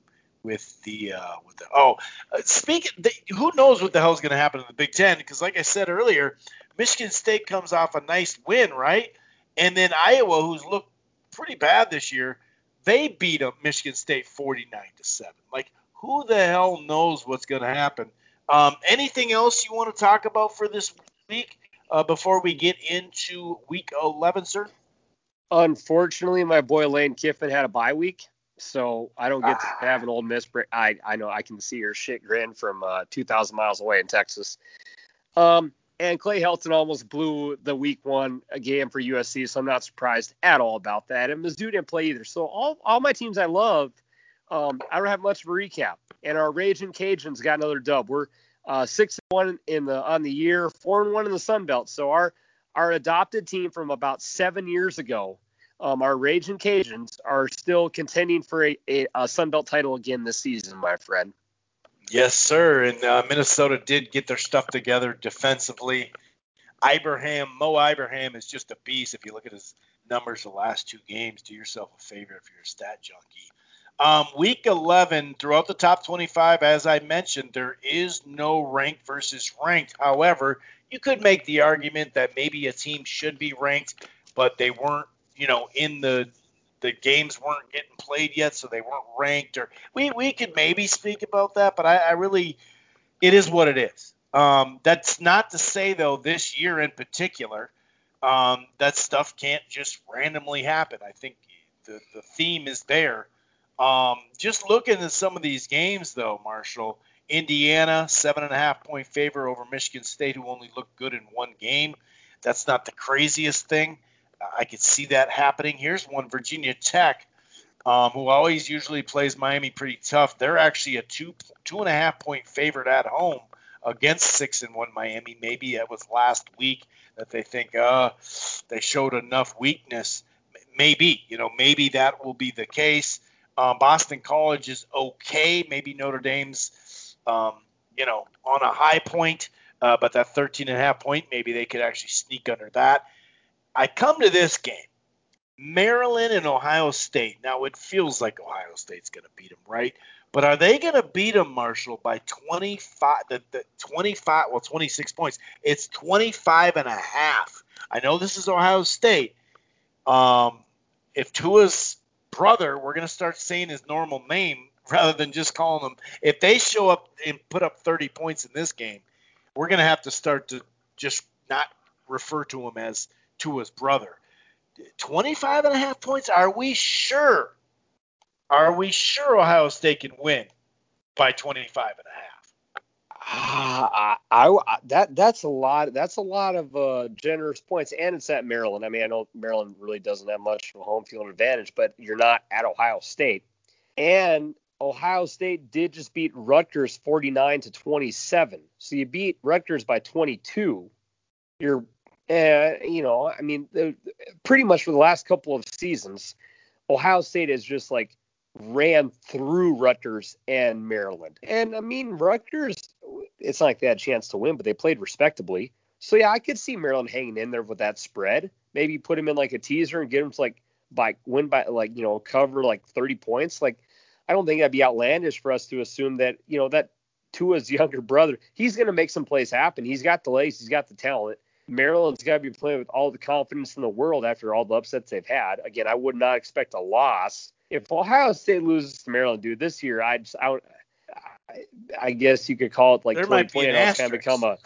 with the uh, with the oh uh, speaking the, who knows what the hell is going to happen in the Big Ten because like I said earlier, Michigan State comes off a nice win, right? And then Iowa, who's looked pretty bad this year, they beat up Michigan State 49 to seven. Like who the hell knows what's going to happen? Um, anything else you want to talk about for this week uh, before we get into week 11, sir? Unfortunately, my boy Lane Kiffin had a bye week, so I don't get ah. to have an Ole Miss break. I I know I can see your shit grin from uh, 2,000 miles away in Texas. Um, and Clay Helton almost blew the week one game for USC, so I'm not surprised at all about that. And Mizzou didn't play either. So all all my teams I love – um, I don't have much of a recap. And our Raging Cajuns got another dub. We're uh, six and one in the on the year, four and one in the Sun Belt. So our our adopted team from about seven years ago, um, our Raging Cajuns, are still contending for a, a, a Sun Belt title again this season, my friend. Yes, sir. And uh, Minnesota did get their stuff together defensively. Ibrahim, Mo Ibrahim is just a beast. If you look at his numbers the last two games, do yourself a favor if you're a stat junkie. Um, week 11, throughout the top 25, as I mentioned, there is no ranked versus ranked. However, you could make the argument that maybe a team should be ranked, but they weren't, you know, in the the games weren't getting played yet, so they weren't ranked. Or we we could maybe speak about that, but I, I really, it is what it is. Um, that's not to say though, this year in particular, um, that stuff can't just randomly happen. I think the the theme is there um, just looking at some of these games, though, Marshall, Indiana, seven and a half point favor over Michigan State, who only looked good in one game. That's not the craziest thing. I could see that happening. Here's one Virginia Tech, um, who always usually plays Miami pretty tough. They're actually a two two and a half point favorite at home against six and one Miami. Maybe it was last week that they think uh they showed enough weakness. Maybe you know maybe that will be the case. Um, Boston College is okay. Maybe Notre Dame's, um, you know, on a high point, uh, but that 13 and a half point, maybe they could actually sneak under that. I come to this game, Maryland and Ohio State. Now it feels like Ohio State's going to beat them, right? But are they going to beat them, Marshall, by 25? The, the 25, well, 26 points. It's 25 and a half. I know this is Ohio State. Um, if Tua's brother, we're going to start saying his normal name rather than just calling him. If they show up and put up 30 points in this game, we're going to have to start to just not refer to him as Tua's brother. 25 and a half points. Are we sure? Are we sure Ohio State can win by 25 and a half? I, I, I, that that's a lot. That's a lot of uh, generous points, and it's at Maryland. I mean, I know Maryland really doesn't have much of a home field advantage, but you're not at Ohio State, and Ohio State did just beat Rutgers 49 to 27. So you beat Rutgers by 22. You're, uh, you know, I mean, pretty much for the last couple of seasons, Ohio State is just like ran through Rutgers and Maryland. And I mean, Rutgers, it's not like they had a chance to win, but they played respectably. So yeah, I could see Maryland hanging in there with that spread. Maybe put him in like a teaser and get him to like by win by like you know cover like 30 points. Like I don't think that'd be outlandish for us to assume that you know that Tua's younger brother, he's going to make some plays happen. He's got the legs, he's got the talent. Maryland's got to be playing with all the confidence in the world after all the upsets they've had. Again, I would not expect a loss if Ohio State loses to Maryland, dude, this year I just I, I guess you could call it like there might be 2020 an now it's kind of become a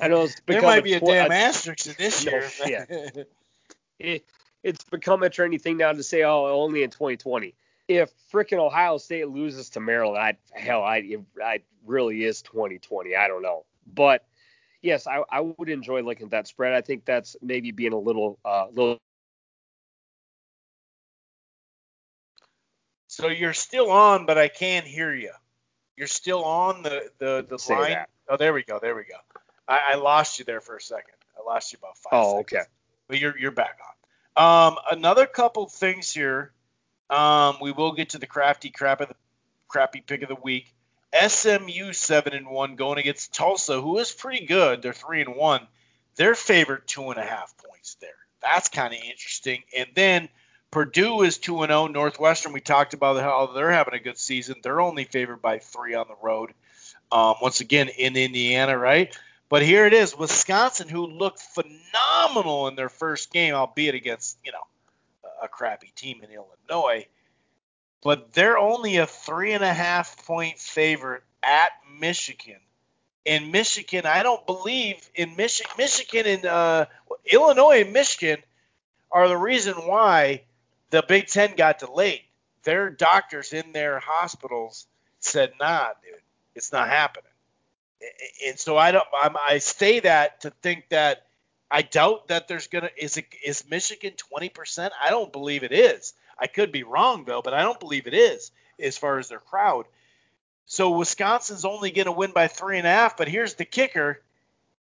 I know it's there become might be a damn asterisk in this No year. shit. it, it's become a trendy thing now to say, oh, only in 2020. If frickin' Ohio State loses to Maryland, I hell, I it, I really is 2020. I don't know, but yes, I, I would enjoy looking at that spread. I think that's maybe being a little uh little. So you're still on, but I can't hear you. You're still on the the the Say line. that. Oh, there we go. There we go. I, I lost you there for a second. I lost you about five. Oh, seconds. okay. But you're you're back on. Um, another couple things here. Um, we will get to the crafty crap of the crappy pick of the week. SMU seven and one going against Tulsa, who is pretty good. They're three and one. They're favored two and a half points there. That's kind of interesting. And then Purdue is two and zero. Northwestern, we talked about how they're having a good season. They're only favored by three on the road. Um, once again in Indiana, right? But here it is, Wisconsin, who looked phenomenal in their first game, albeit against you know a crappy team in Illinois. But they're only a three and a half point favorite at Michigan. In Michigan, I don't believe in Michigan. Michigan and uh, Illinois and Michigan are the reason why the Big Ten got delayed. Their doctors in their hospitals said, "Nah, dude, it's not happening." And so I don't. I'm, I say that to think that I doubt that there's gonna is it is Michigan 20 percent? I don't believe it is. I could be wrong though, but I don't believe it is as far as their crowd. So Wisconsin's only to win by three and a half. But here's the kicker: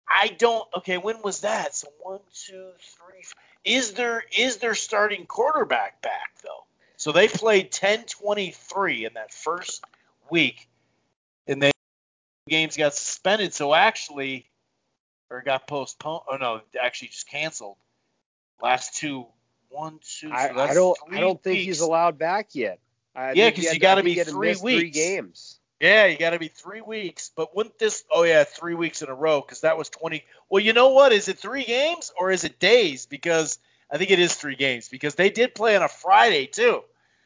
I don't. Okay, when was that? So one, two, three. Is there is their starting quarterback back though? So they played 10-23 in that first week, and they games got suspended. So actually, or got postponed. Oh no, actually just canceled. Last two, one, two. I, so that's I don't three I don't think he's allowed back yet. I Yeah, think 'cause he you be had to three miss Three games. Yeah, you got to be three weeks. But wouldn't this? Oh yeah, three weeks in a row because that was twenty. Well, you know what? Is it three games or is it days? Because I think it is three games because they did play on a Friday too.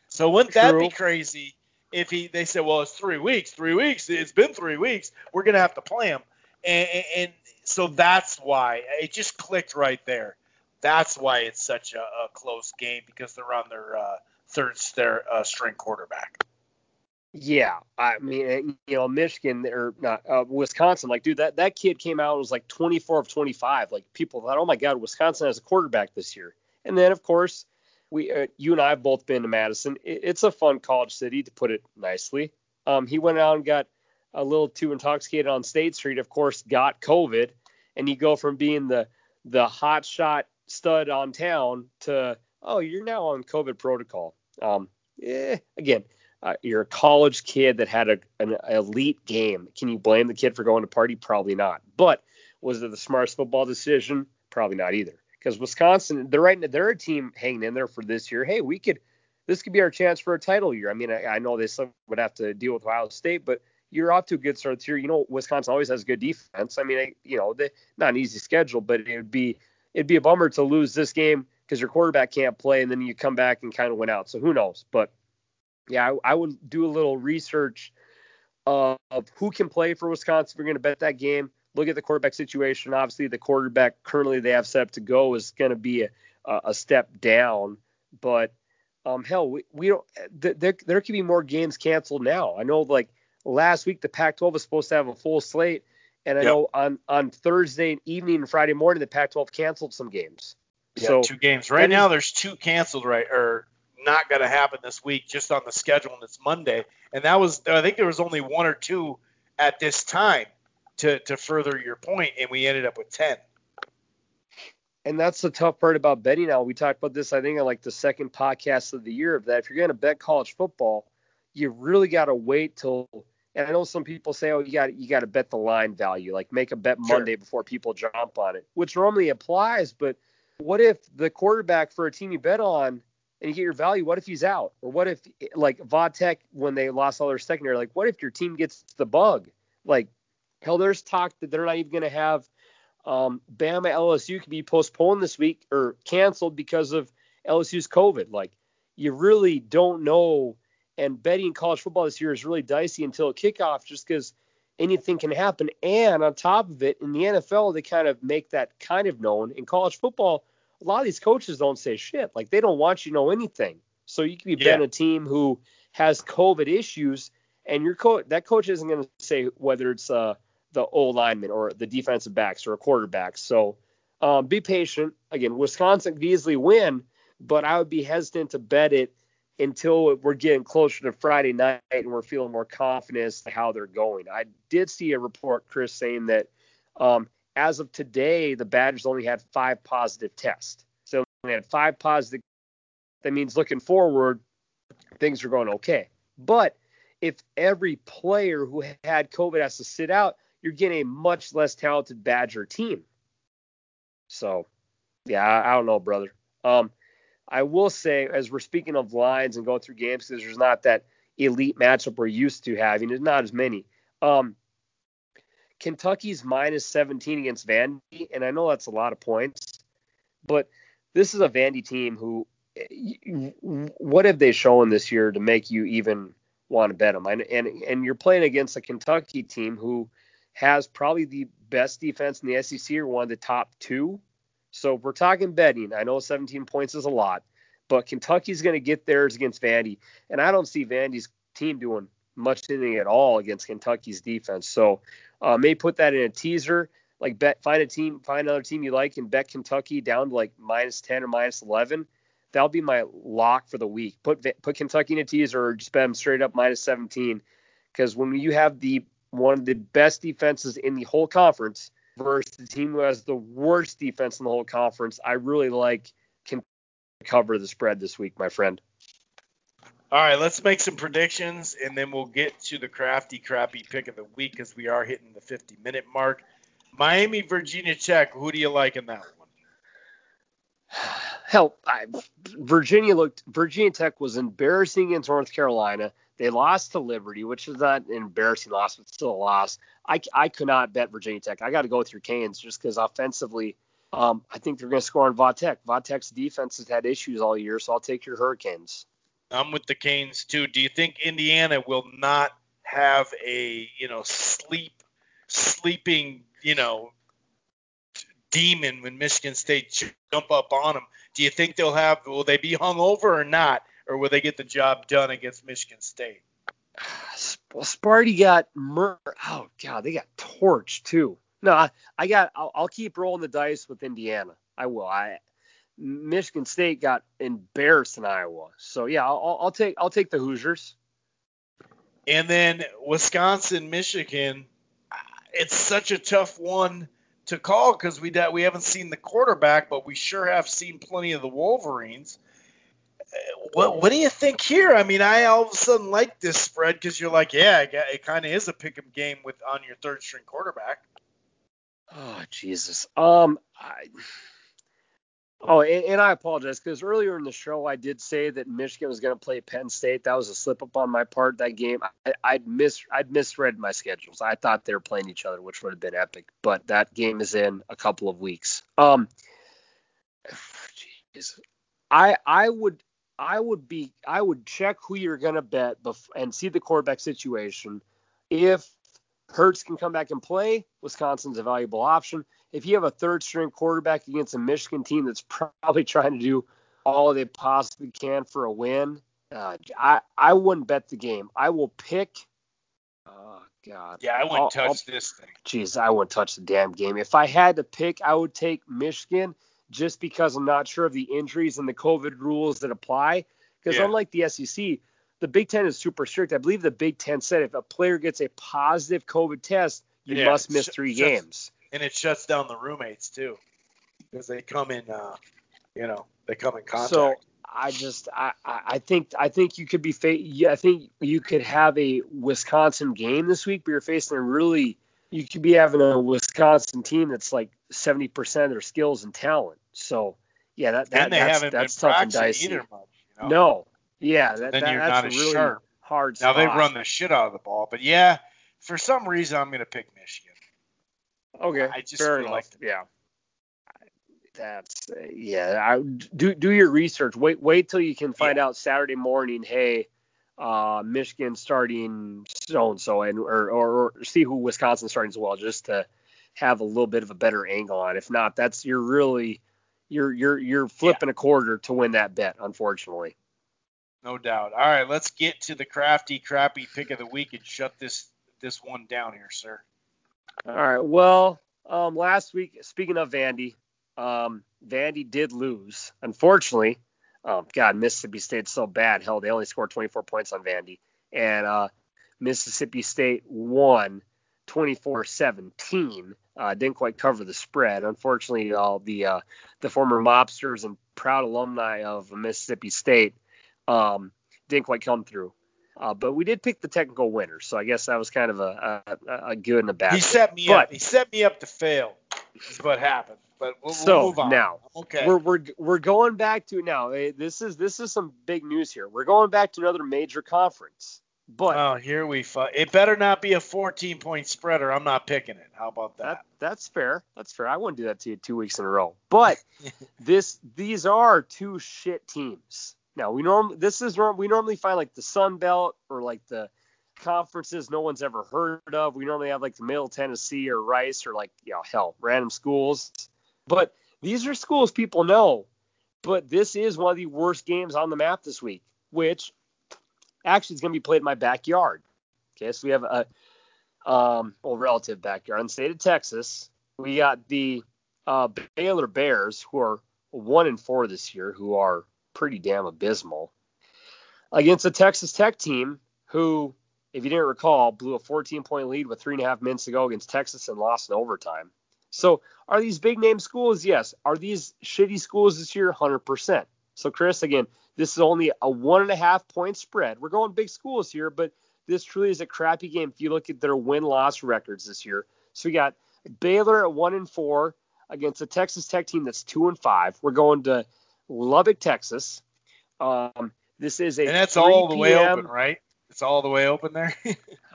So wouldn't that be crazy if he? They said, well, it's three weeks. Three weeks. It's been three weeks. We're gonna have to play him. And, and, so that's why it just clicked right there. That's why it's such a, a close game because they're on their uh, third their uh, string quarterback. Yeah, I mean, you know, Michigan or not uh, Wisconsin, like, dude, that that kid came out and was like 24 of 25. Like, people thought, oh my God, Wisconsin has a quarterback this year. And then, of course, we, uh, you and I have both been to Madison. It, it's a fun college city, to put it nicely. Um, he went out and got a little too intoxicated on State Street. Of course, got COVID, and you go from being the the hot shot stud on town to oh, you're now on COVID protocol. Um, eh, again, uh, you're a college kid that had a, an elite game. Can you blame the kid for going to party? Probably not. But was it the smartest football decision? Probably not either. Because Wisconsin, they're right. They're a team hanging in there for this year. Hey, we could. This could be our chance for a title year. I mean, I, I know they still would have to deal with Ohio State, but you're off to a good start year. You know, Wisconsin always has good defense. I mean, you know, they, not an easy schedule, but it would be it'd be a bummer to lose this game because your quarterback can't play, and then you come back and kind of win out. So who knows? But yeah, I, I would do a little research of, of who can play for Wisconsin. If you're going to bet that game, look at the quarterback situation. Obviously, the quarterback currently they have set up to go is going to be a, a, a step down. But um, hell, we, we don't. Th- there there could be more games canceled now. I know like last week the Pac-12 was supposed to have a full slate, and I Yep. know on on Thursday evening and Friday morning the Pac-12 canceled some games. Yeah, so two games. Right now, is- there's two canceled, right, or not going to happen this week, just on the schedule, and it's Monday. And that was, I think there was only one or two at this time to to further your point, and we ended up with ten. and that's the tough part about betting now. We talked about this, I think, on like the second podcast of the year. Of that, if you're going to bet college football, you really got to wait till. And I know some people say, oh, you got you got to bet the line value, like make a bet Sure. Monday before people jump on it, which normally applies. But what if the quarterback for a team you bet on and you get your value? What if he's out? Or what if like Vatech when they lost all their secondary? Like what if your team gets the bug? Like hell, there's talk that they're not even going to have um, Bama LSU could be postponed this week or canceled because of LSU's COVID. Like, you really don't know. And betting college football this year is really dicey until kickoff, just because anything can happen. And on top of it, in the NFL, they kind of make that kind of known. In college football, a lot of these coaches don't say shit. Like they don't want you to know anything. So you could be yeah. betting a team who has COVID issues, and your coach that coach isn't going to say whether it's uh, the O lineman or the defensive backs or a quarterback. So um, be patient. Again, Wisconsin could easily win, but I would be hesitant to bet it until we're getting closer to Friday night and we're feeling more confident as to how they're going. I did see a report, Chris, saying that um, as of today, the Badgers only had five positive tests. So they had five positive. That means looking forward, things are going okay. But if every player who had COVID has to sit out, you're getting a much less talented Badger team. So, yeah, I, I don't know, brother. Um, I will say, as we're speaking of lines and going through games, because there's not that elite matchup we're used to having, there's not as many. Um, Kentucky's minus 17 against Vandy, and I know that's a lot of points, but this is a Vandy team who, what have they shown this year to make you even want to bet them? And and, and you're playing against a Kentucky team who has probably the best defense in the SEC or one of the top two. So we're talking betting, I know 17 points is a lot, but Kentucky's going to get theirs against Vandy, and I don't see Vandy's team doing much anything at all against Kentucky's defense. So uh, may put that in a teaser, like bet find a team, find another team you like, and bet Kentucky down to like minus 10 or minus 11. That'll be my lock for the week. Put put Kentucky in a teaser or just bet them straight up minus 17, because when you have the one of the best defenses in the whole conference versus the team who has the worst defense in the whole conference. I really like can cover the spread this week, my friend. All right, let's make some predictions and then we'll get to the crafty crappy pick of the week because we are hitting the 50 minute mark. Miami, Virginia Tech. Who do you like in that one? Hell, I, Virginia looked. Virginia Tech was embarrassing against North Carolina. They lost to Liberty, which is not an embarrassing loss, but still a loss. I, I could not bet Virginia Tech. I got to go with your Canes just because offensively, um, I think they're going to score on Vatech. Vatech's defense has had issues all year, so I'll take your Hurricanes. I'm with the Canes too. Do you think Indiana will not have a you know sleep sleeping you know demon when Michigan State jump up on them? Do you think they'll have will they be hung over or not? or will they get the job done against Michigan State? Well, Sparty got mur- oh god, they got torched too. No, I, I got I'll, I'll, keep rolling the dice with Indiana. I will. I Michigan State got embarrassed in Iowa, so yeah, I'll, I'll take I'll take the Hoosiers. And then Wisconsin, Michigan, it's such a tough one to call because we we haven't seen the quarterback, but we sure have seen plenty of the Wolverines what what do you think here? I mean, I all of a sudden like this spread because you're like, yeah, it kind of is a pick 'em game with on your third string quarterback. Oh Jesus. Um. I, oh, and, and I apologize because earlier in the show I did say that Michigan was going to play Penn State. That was a slip up on my part. That game, I, I'd mis I'd misread my schedules. I thought they were playing each other, which would have been epic. But that game is in a couple of weeks. Um. Jeez. I I would I would be I would check who you're gonna bet bef- and see the quarterback situation. If Mertz can come back and play, Wisconsin's a valuable option. If you have a third string quarterback against a Michigan team that's probably trying to do all they possibly can for a win, uh, I I wouldn't bet the game. I will pick. Oh God. Yeah, I wouldn't I'll, touch I'll, this thing. Jeez, I wouldn't touch the damn game. If I had to pick, I would take Michigan just because I'm not sure of the injuries and the COVID rules that apply. Because yeah. unlike the SEC, the Big Ten is super strict. I believe the Big Ten said if a player gets a positive COVID test, you yeah, must miss three shuts, games. And it shuts down the roommates too, because they come in, uh, you know, they come in contact. So I just, I, I think, I think you could be, fa- yeah, I think you could have a Wisconsin game this week, but you're facing a really you could be having a Wisconsin team that's like 70% of their skills and talent. So yeah, that, that that's, that's tough and dicey. Either much, you know? No, yeah, that, then that, you're that's not really sharp. hard. Now spot. they run the shit out of the ball, but yeah, for some reason I'm gonna pick Michigan. Okay, I just fair enough. Like yeah. That's yeah. I, do do your research. Wait wait till you can find yeah. out Saturday morning. Hey, uh, Michigan starting so and so, and or, or see who Wisconsin starting as well, just to have a little bit of a better angle on. If not, that's you're really you're you're you're flipping yeah. a quarter to win that bet, unfortunately. No doubt. All right, let's get to the crafty crappy pick of the week and shut this this one down here, sir. All right. Well, um, last week, speaking of Vandy, um, Vandy did lose. Unfortunately, um, God, Mississippi State's so bad. Hell, they only scored 24 points on Vandy, and uh, Mississippi State won 24-17. Uh, didn't quite cover the spread. Unfortunately, all the uh, the former mobsters and proud alumni of Mississippi State um, didn't quite come through. Uh, but we did pick the technical winner, so I guess that was kind of a, a, a good and a bad. He set me but, up. He set me up to fail. Is what happened. But we'll, so we'll move on. now, okay, we're, we're we're going back to now. Eh, this is this is some big news here. We're going back to another major conference. But oh, here we fight. It better not be a 14 point spreader. I'm not picking it. How about that? that that's fair. That's fair. I wouldn't do that to you two weeks in a row. But this these are two shit teams. Now we norm this is norm we normally find like the Sun Belt or like the conferences no one's ever heard of. We normally have like the Middle Tennessee or Rice or like you know hell random schools. But these are schools people know. But this is one of the worst games on the map this week, which actually is going to be played in my backyard. Okay, so we have a um, well relative backyard in the state of Texas. We got the uh, Baylor Bears, who are one and four this year, who are pretty damn abysmal, against a Texas Tech team who, if you didn't recall, blew a 14 point lead with three and a half minutes to go against Texas and lost in overtime. So, are these big name schools? Yes. Are these shitty schools this year? 100%. So, Chris, again, this is only a one and a half point spread. We're going big schools here, but this truly is a crappy game if you look at their win loss records this year. So, we got Baylor at one and four against a Texas Tech team that's two and five. We're going to Lubbock, Texas. Um, this is a and that's all the way open, right? It's all the way open there.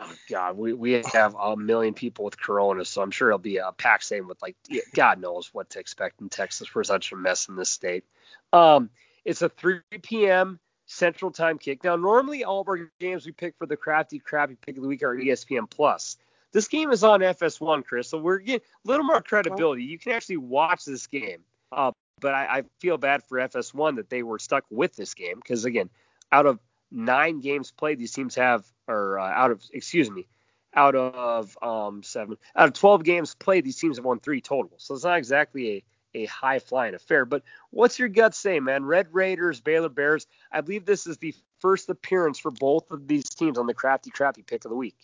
oh God, we, we have a million people with corona, so I'm sure it'll be a pack same with like God knows what to expect in Texas. We're such a mess in this state. Um, it's a 3 p.m. Central Time kick. Now, normally all of our games we pick for the crafty, crappy pick of the week are ESPN Plus. This game is on FS1, Chris, so we're getting a little more credibility. You can actually watch this game. Uh, but I, I feel bad for FS1 that they were stuck with this game because again, out of nine games played, these teams have, or uh, out of, excuse me, out of um, seven, out of 12 games played, these teams have won three total. So it's not exactly a, a high flying affair. But what's your gut say, man? Red Raiders, Baylor Bears. I believe this is the first appearance for both of these teams on the crafty, crappy pick of the week.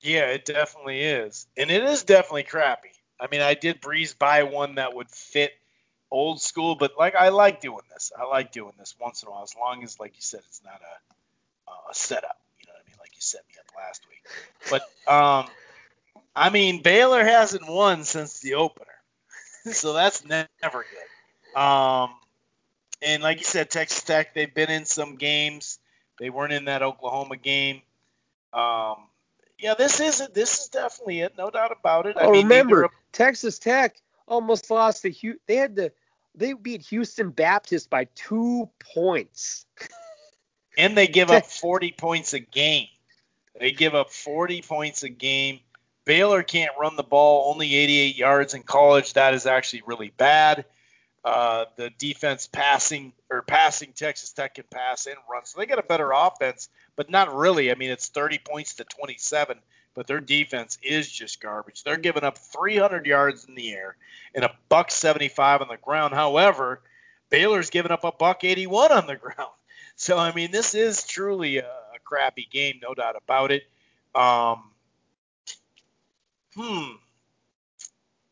Yeah, it definitely is. And it is definitely crappy. I mean, I did breeze by one that would fit – old school, but like I like doing this. I like doing this once in a while, as long as, like you said, it's not a, a setup. You know what I mean? Like you set me up last week. But um, I mean, Baylor hasn't won since the opener, so that's never good. Um, and like you said, Texas Tech, they've been in some games. They weren't in that Oklahoma game. Um, yeah, this is it. This is definitely it, no doubt about it. Oh, I mean, remember Texas Tech almost lost to They had to they beat Houston Baptist by two points. and they give up 40 points a game. They give up 40 points a game. Baylor can't run the ball, only 88 yards in college. That is actually really bad. Uh, the defense passing or passing Texas Tech can pass and run, so they got a better offense, but not really. I mean, it's 30 points to 27 but their defense is just garbage. They're giving up 300 yards in the air and a buck 75 on the ground. However, Baylor's giving up a buck 81 on the ground. So I mean, this is truly a, a crappy game, no doubt about it. Um, hmm.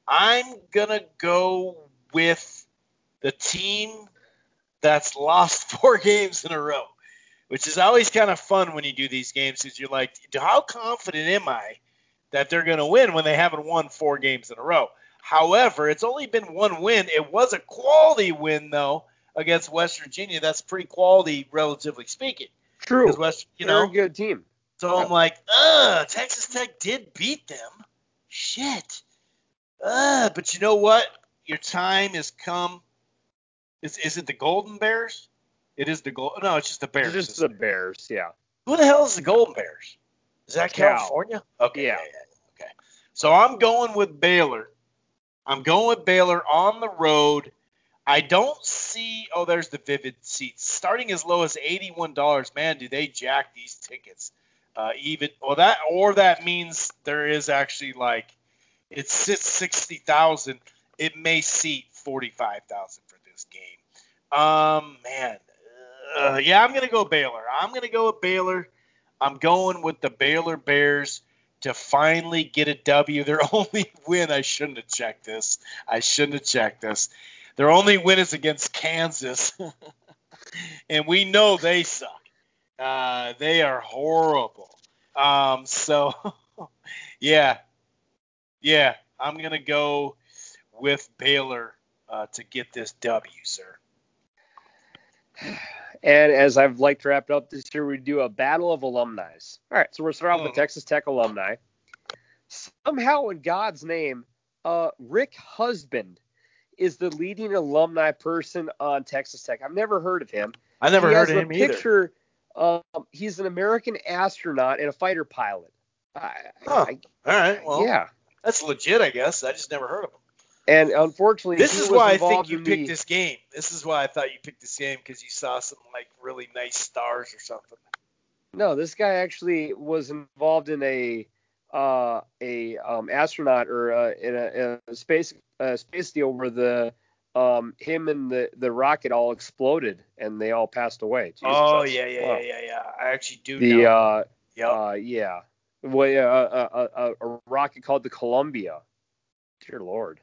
I'm gonna go with the team that's lost four games in a row which is always kind of fun when you do these games because you're like, how confident am I that they're going to win when they haven't won four games in a row? However, it's only been one win. It was a quality win though against West Virginia. That's pretty quality, relatively speaking. True. West, you They're know, a good team. So yeah. I'm like, ugh, Texas Tech did beat them. Shit. Uh, but you know what? Your time has come. Is is it the Golden Bears? It is the gold. No, it's just the Bears. It's just the Bears, yeah. Who the hell is the Golden Bears? Is that Cal. California? Okay. Yeah. yeah, yeah, Okay. So I'm going with Baylor. I'm going with Baylor on the road. I don't see. Oh, there's the vivid seats starting as low as eighty-one dollars. Man, do they jack these tickets? Uh, even well that or that means there is actually like it sits sixty thousand. It may seat forty-five thousand for this game. Um, man, uh, yeah, I'm gonna go Baylor. I'm gonna go with Baylor. I'm going with the Baylor Bears to finally get a W. Their only win. I shouldn't have checked this. I shouldn't have checked this. Their only win is against Kansas, and we know they suck. Uh, they are horrible. Um, so, yeah, yeah, I'm gonna go with Baylor uh, to get this W, sir. And as I've like to wrap up this year, we do a battle of alumni. All right, so we're starting off with Hmm. Texas Tech alumni. Somehow, in God's name, uh, Rick Husband is the leading alumni person on Texas Tech. I've never heard of him. I never he heard of him either. picture. Um, he's an American astronaut and a fighter pilot. I, Huh. I- All right, well, yeah. that's legit, I guess. I just never heard of him. And unfortunately, This is why I think you picked the- this game. This is why I thought you picked this game because you saw some like really nice stars or something. No, this guy actually was involved in a uh, a um, astronaut or uh, in, a, a space uh, space deal where the um, him and the the rocket all exploded and they all passed away. Jesus oh Christ. yeah, yeah, Wow. yeah, yeah, yeah. I actually do The know. uh, yep. uh, yeah, well, yeah, uh, uh, uh, a rocket called the Columbia. Dear Lord,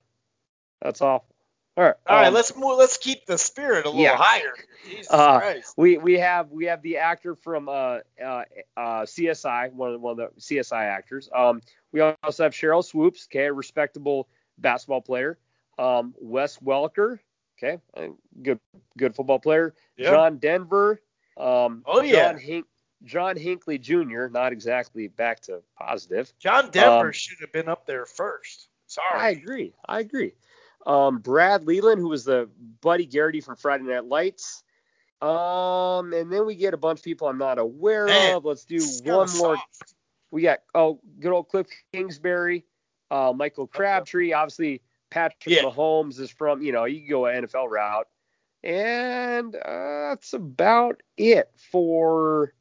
that's awful. All right, All right, um, let's move, let's keep the spirit a little yeah. higher. Jesus Uh, Christ. We we have we have the actor from uh, uh, uh, CSI, one of one of the CSI actors. Um, we also have Sheryl Swoopes, okay, a respectable basketball player. Um, Wes Welker, okay, a good good football player. Yeah. John Denver. Um, Oh, yeah. John Hink, John Hinckley Jr. Not exactly back to positive. John Denver um, should have been up there first. Sorry. I agree. I agree. Um, Brad Leland, who was the Buddy Garrity from Friday Night Lights. Um, and then we get a bunch of people I'm not aware Man, of. Let's do one more. soft. We got oh, good old Cliff Kingsbury, uh, Michael Crabtree. Obviously, Patrick Yeah. Mahomes is from you know you can go an NFL route, and uh, that's about it for.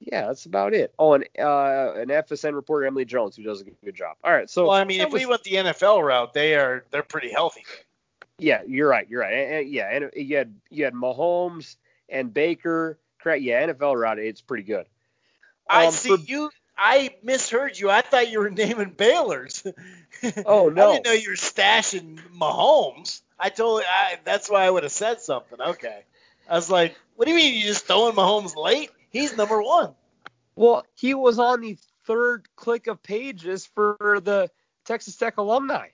Yeah, that's about it. Oh, and uh, an FSN reporter, Emily Jones, who does a good job. All right, so Well, I mean, if was- we went the NFL route, they are they're pretty healthy. Yeah, you're right. You're right. And, and- yeah, and you had you had Mahomes and Baker. Correct. Yeah, NFL route. It's pretty good. I Um, see for- you. I misheard you. I thought you were naming Baylor's. Oh, no. I didn't know you were stashing Mahomes. I told. I, that's why I would have said something. Okay. I was like, what do you mean you just throwing Mahomes late? He's number one. Well, he was on the third click of pages for the Texas Tech alumni.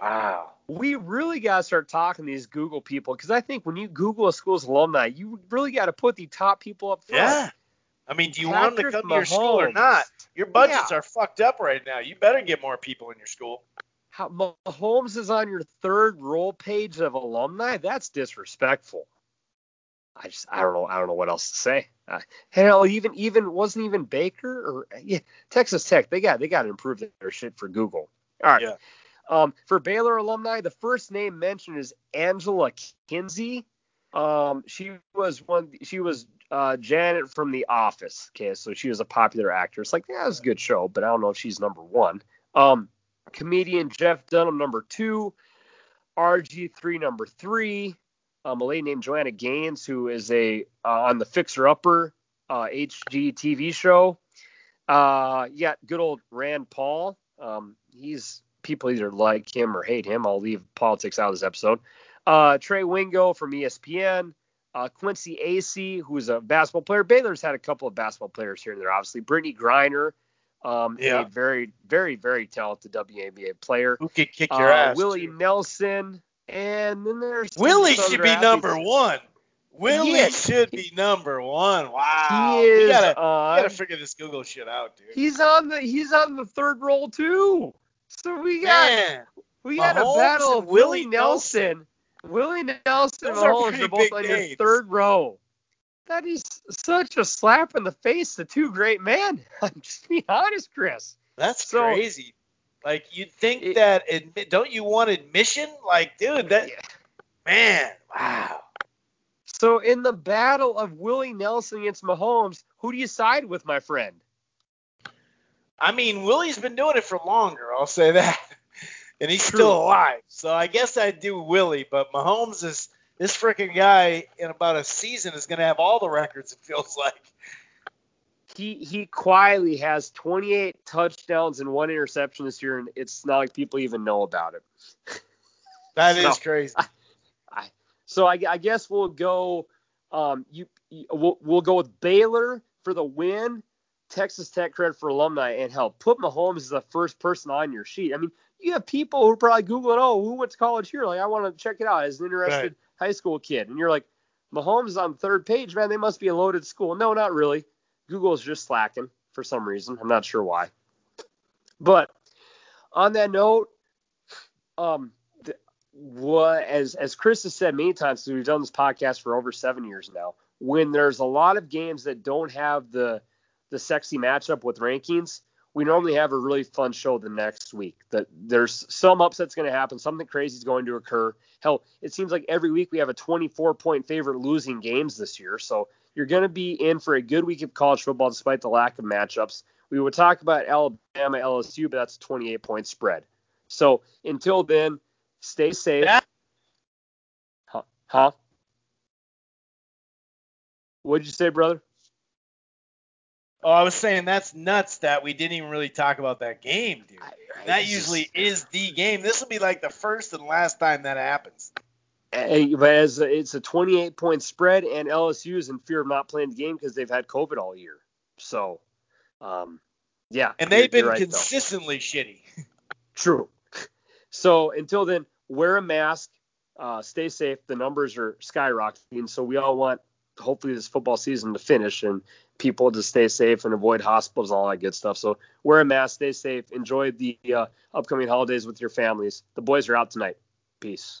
Wow. We really got to start talking to these Google people because I think when you Google a school's alumni, you really got to put the top people up front. Yeah. I mean, do you want them to Patrick come to your school or not? Your budgets Yeah. are fucked up right now. You better get more people in your school. How Mahomes is on your third roll page of alumni? That's disrespectful. I just I don't know I don't know what else to say. Uh, hell, even even wasn't even Baker or yeah Texas Tech they got they got to improve their shit for Google. All right. Yeah. Um, for Baylor alumni, the first name mentioned is Angela Kinsey. Um, she was one. She was uh, Janet from The Office. Okay, so she was a popular actress. Like, yeah, it was a good show, but I don't know if she's number one. Um, comedian Jeff Dunham number two, RG3 number three, um, a lady named Joanna Gaines who is a uh, on the Fixer Upper uh, HGTV show. Uh, got good old Rand Paul. Um, he's people either like him or hate him. I'll leave politics out of this episode. Uh, Trey Wingo from ESPN. Uh, Quincy Acy, who's a basketball player. Baylor's had a couple of basketball players here and there, obviously. Brittney Griner, um, Yeah. a very, very, very talented WNBA player. Who could kick your Uh, ass? Willie too? Nelson, and then there's Willie should be number one. Willie should be number one. Wow. He We is gotta, we gotta uh, figure this Google shit out, dude. He's on the he's on the third roll too. So we got Man, we got Mahomes a battle of Willie Willie Nelson. Willie Nelson and Those are Mahomes pretty are both on your third row. that is such a slap in the face to two great men. I'm just being honest, Chris. That's So- crazy. Like you'd think It- that admit, don't you want admission? Like, dude, that Yeah. man, wow. So in the battle of Willie Nelson against Mahomes, who do you side with, my friend? I mean, Willie's been doing it for longer. I'll say that, and he's True. still alive. So I guess I'd do Willie. But Mahomes is this freaking guy in about a season is going to have all the records. It feels like. He he quietly has 28 touchdowns and one interception this year, and it's not like people even know about it. That is No. crazy. I, so I, I guess we'll go. Um, you, you we'll, we'll go with Baylor for the win, Texas Tech credit for alumni, and help. put Mahomes as the first person on your sheet. I mean, you have people who are probably googling, oh, who went to college here? Like, I want to check it out as an interested high school kid, and you're like, Mahomes is on third page, man. They must be a loaded school. No, not really. Google's just slacking for some reason. I'm not sure why. But on that note, um, th- what as as Chris has said many times, we've done this podcast for over seven years now. When there's a lot of games that don't have the the sexy matchup with rankings, we normally have a really fun show the next week. That there's some upsets going to happen, something crazy is going to occur. Hell, it seems like every week we have a 24 point favorite losing games this year. So you're going to be in for a good week of college football despite the lack of matchups. We would talk about Alabama, LSU, but that's a 28 point spread. So until then, stay safe. Huh? huh? What'd you say, brother? Oh, I was saying that's nuts that we didn't even really talk about that game, dude. That It's usually is the game. This will be like the first and last time that happens. As it's a 28 point spread, and LSU is in fear of not playing the game because they've had COVID all year. So, um, yeah. And they've been right, though. consistently shitty. True. So until then, wear a mask, uh, stay safe. The numbers are skyrocketing, so we all want hopefully this football season to finish and people to stay safe and avoid hospitals and all that good stuff. So wear a mask, stay safe, enjoy the uh, upcoming holidays with your families. The boys are out tonight. Peace.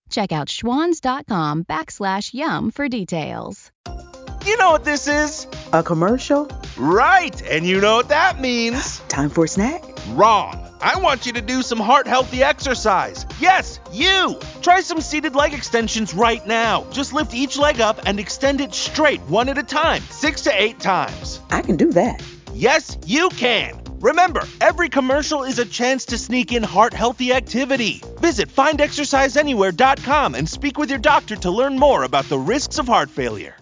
Check out schwans.com backslash yum for details. You know what this is? A commercial? Right, and you know what that means. Time for a snack? Wrong. I want you to do some heart healthy exercise. Yes, you! Try some seated leg extensions right now. Just lift each leg up and extend it straight, one at a time, six to eight times. I can do that. Yes, you can! Remember, every commercial is a chance to sneak in heart healthy activity. Visit findexerciseanywhere.com and speak with your doctor to learn more about the risks of heart failure.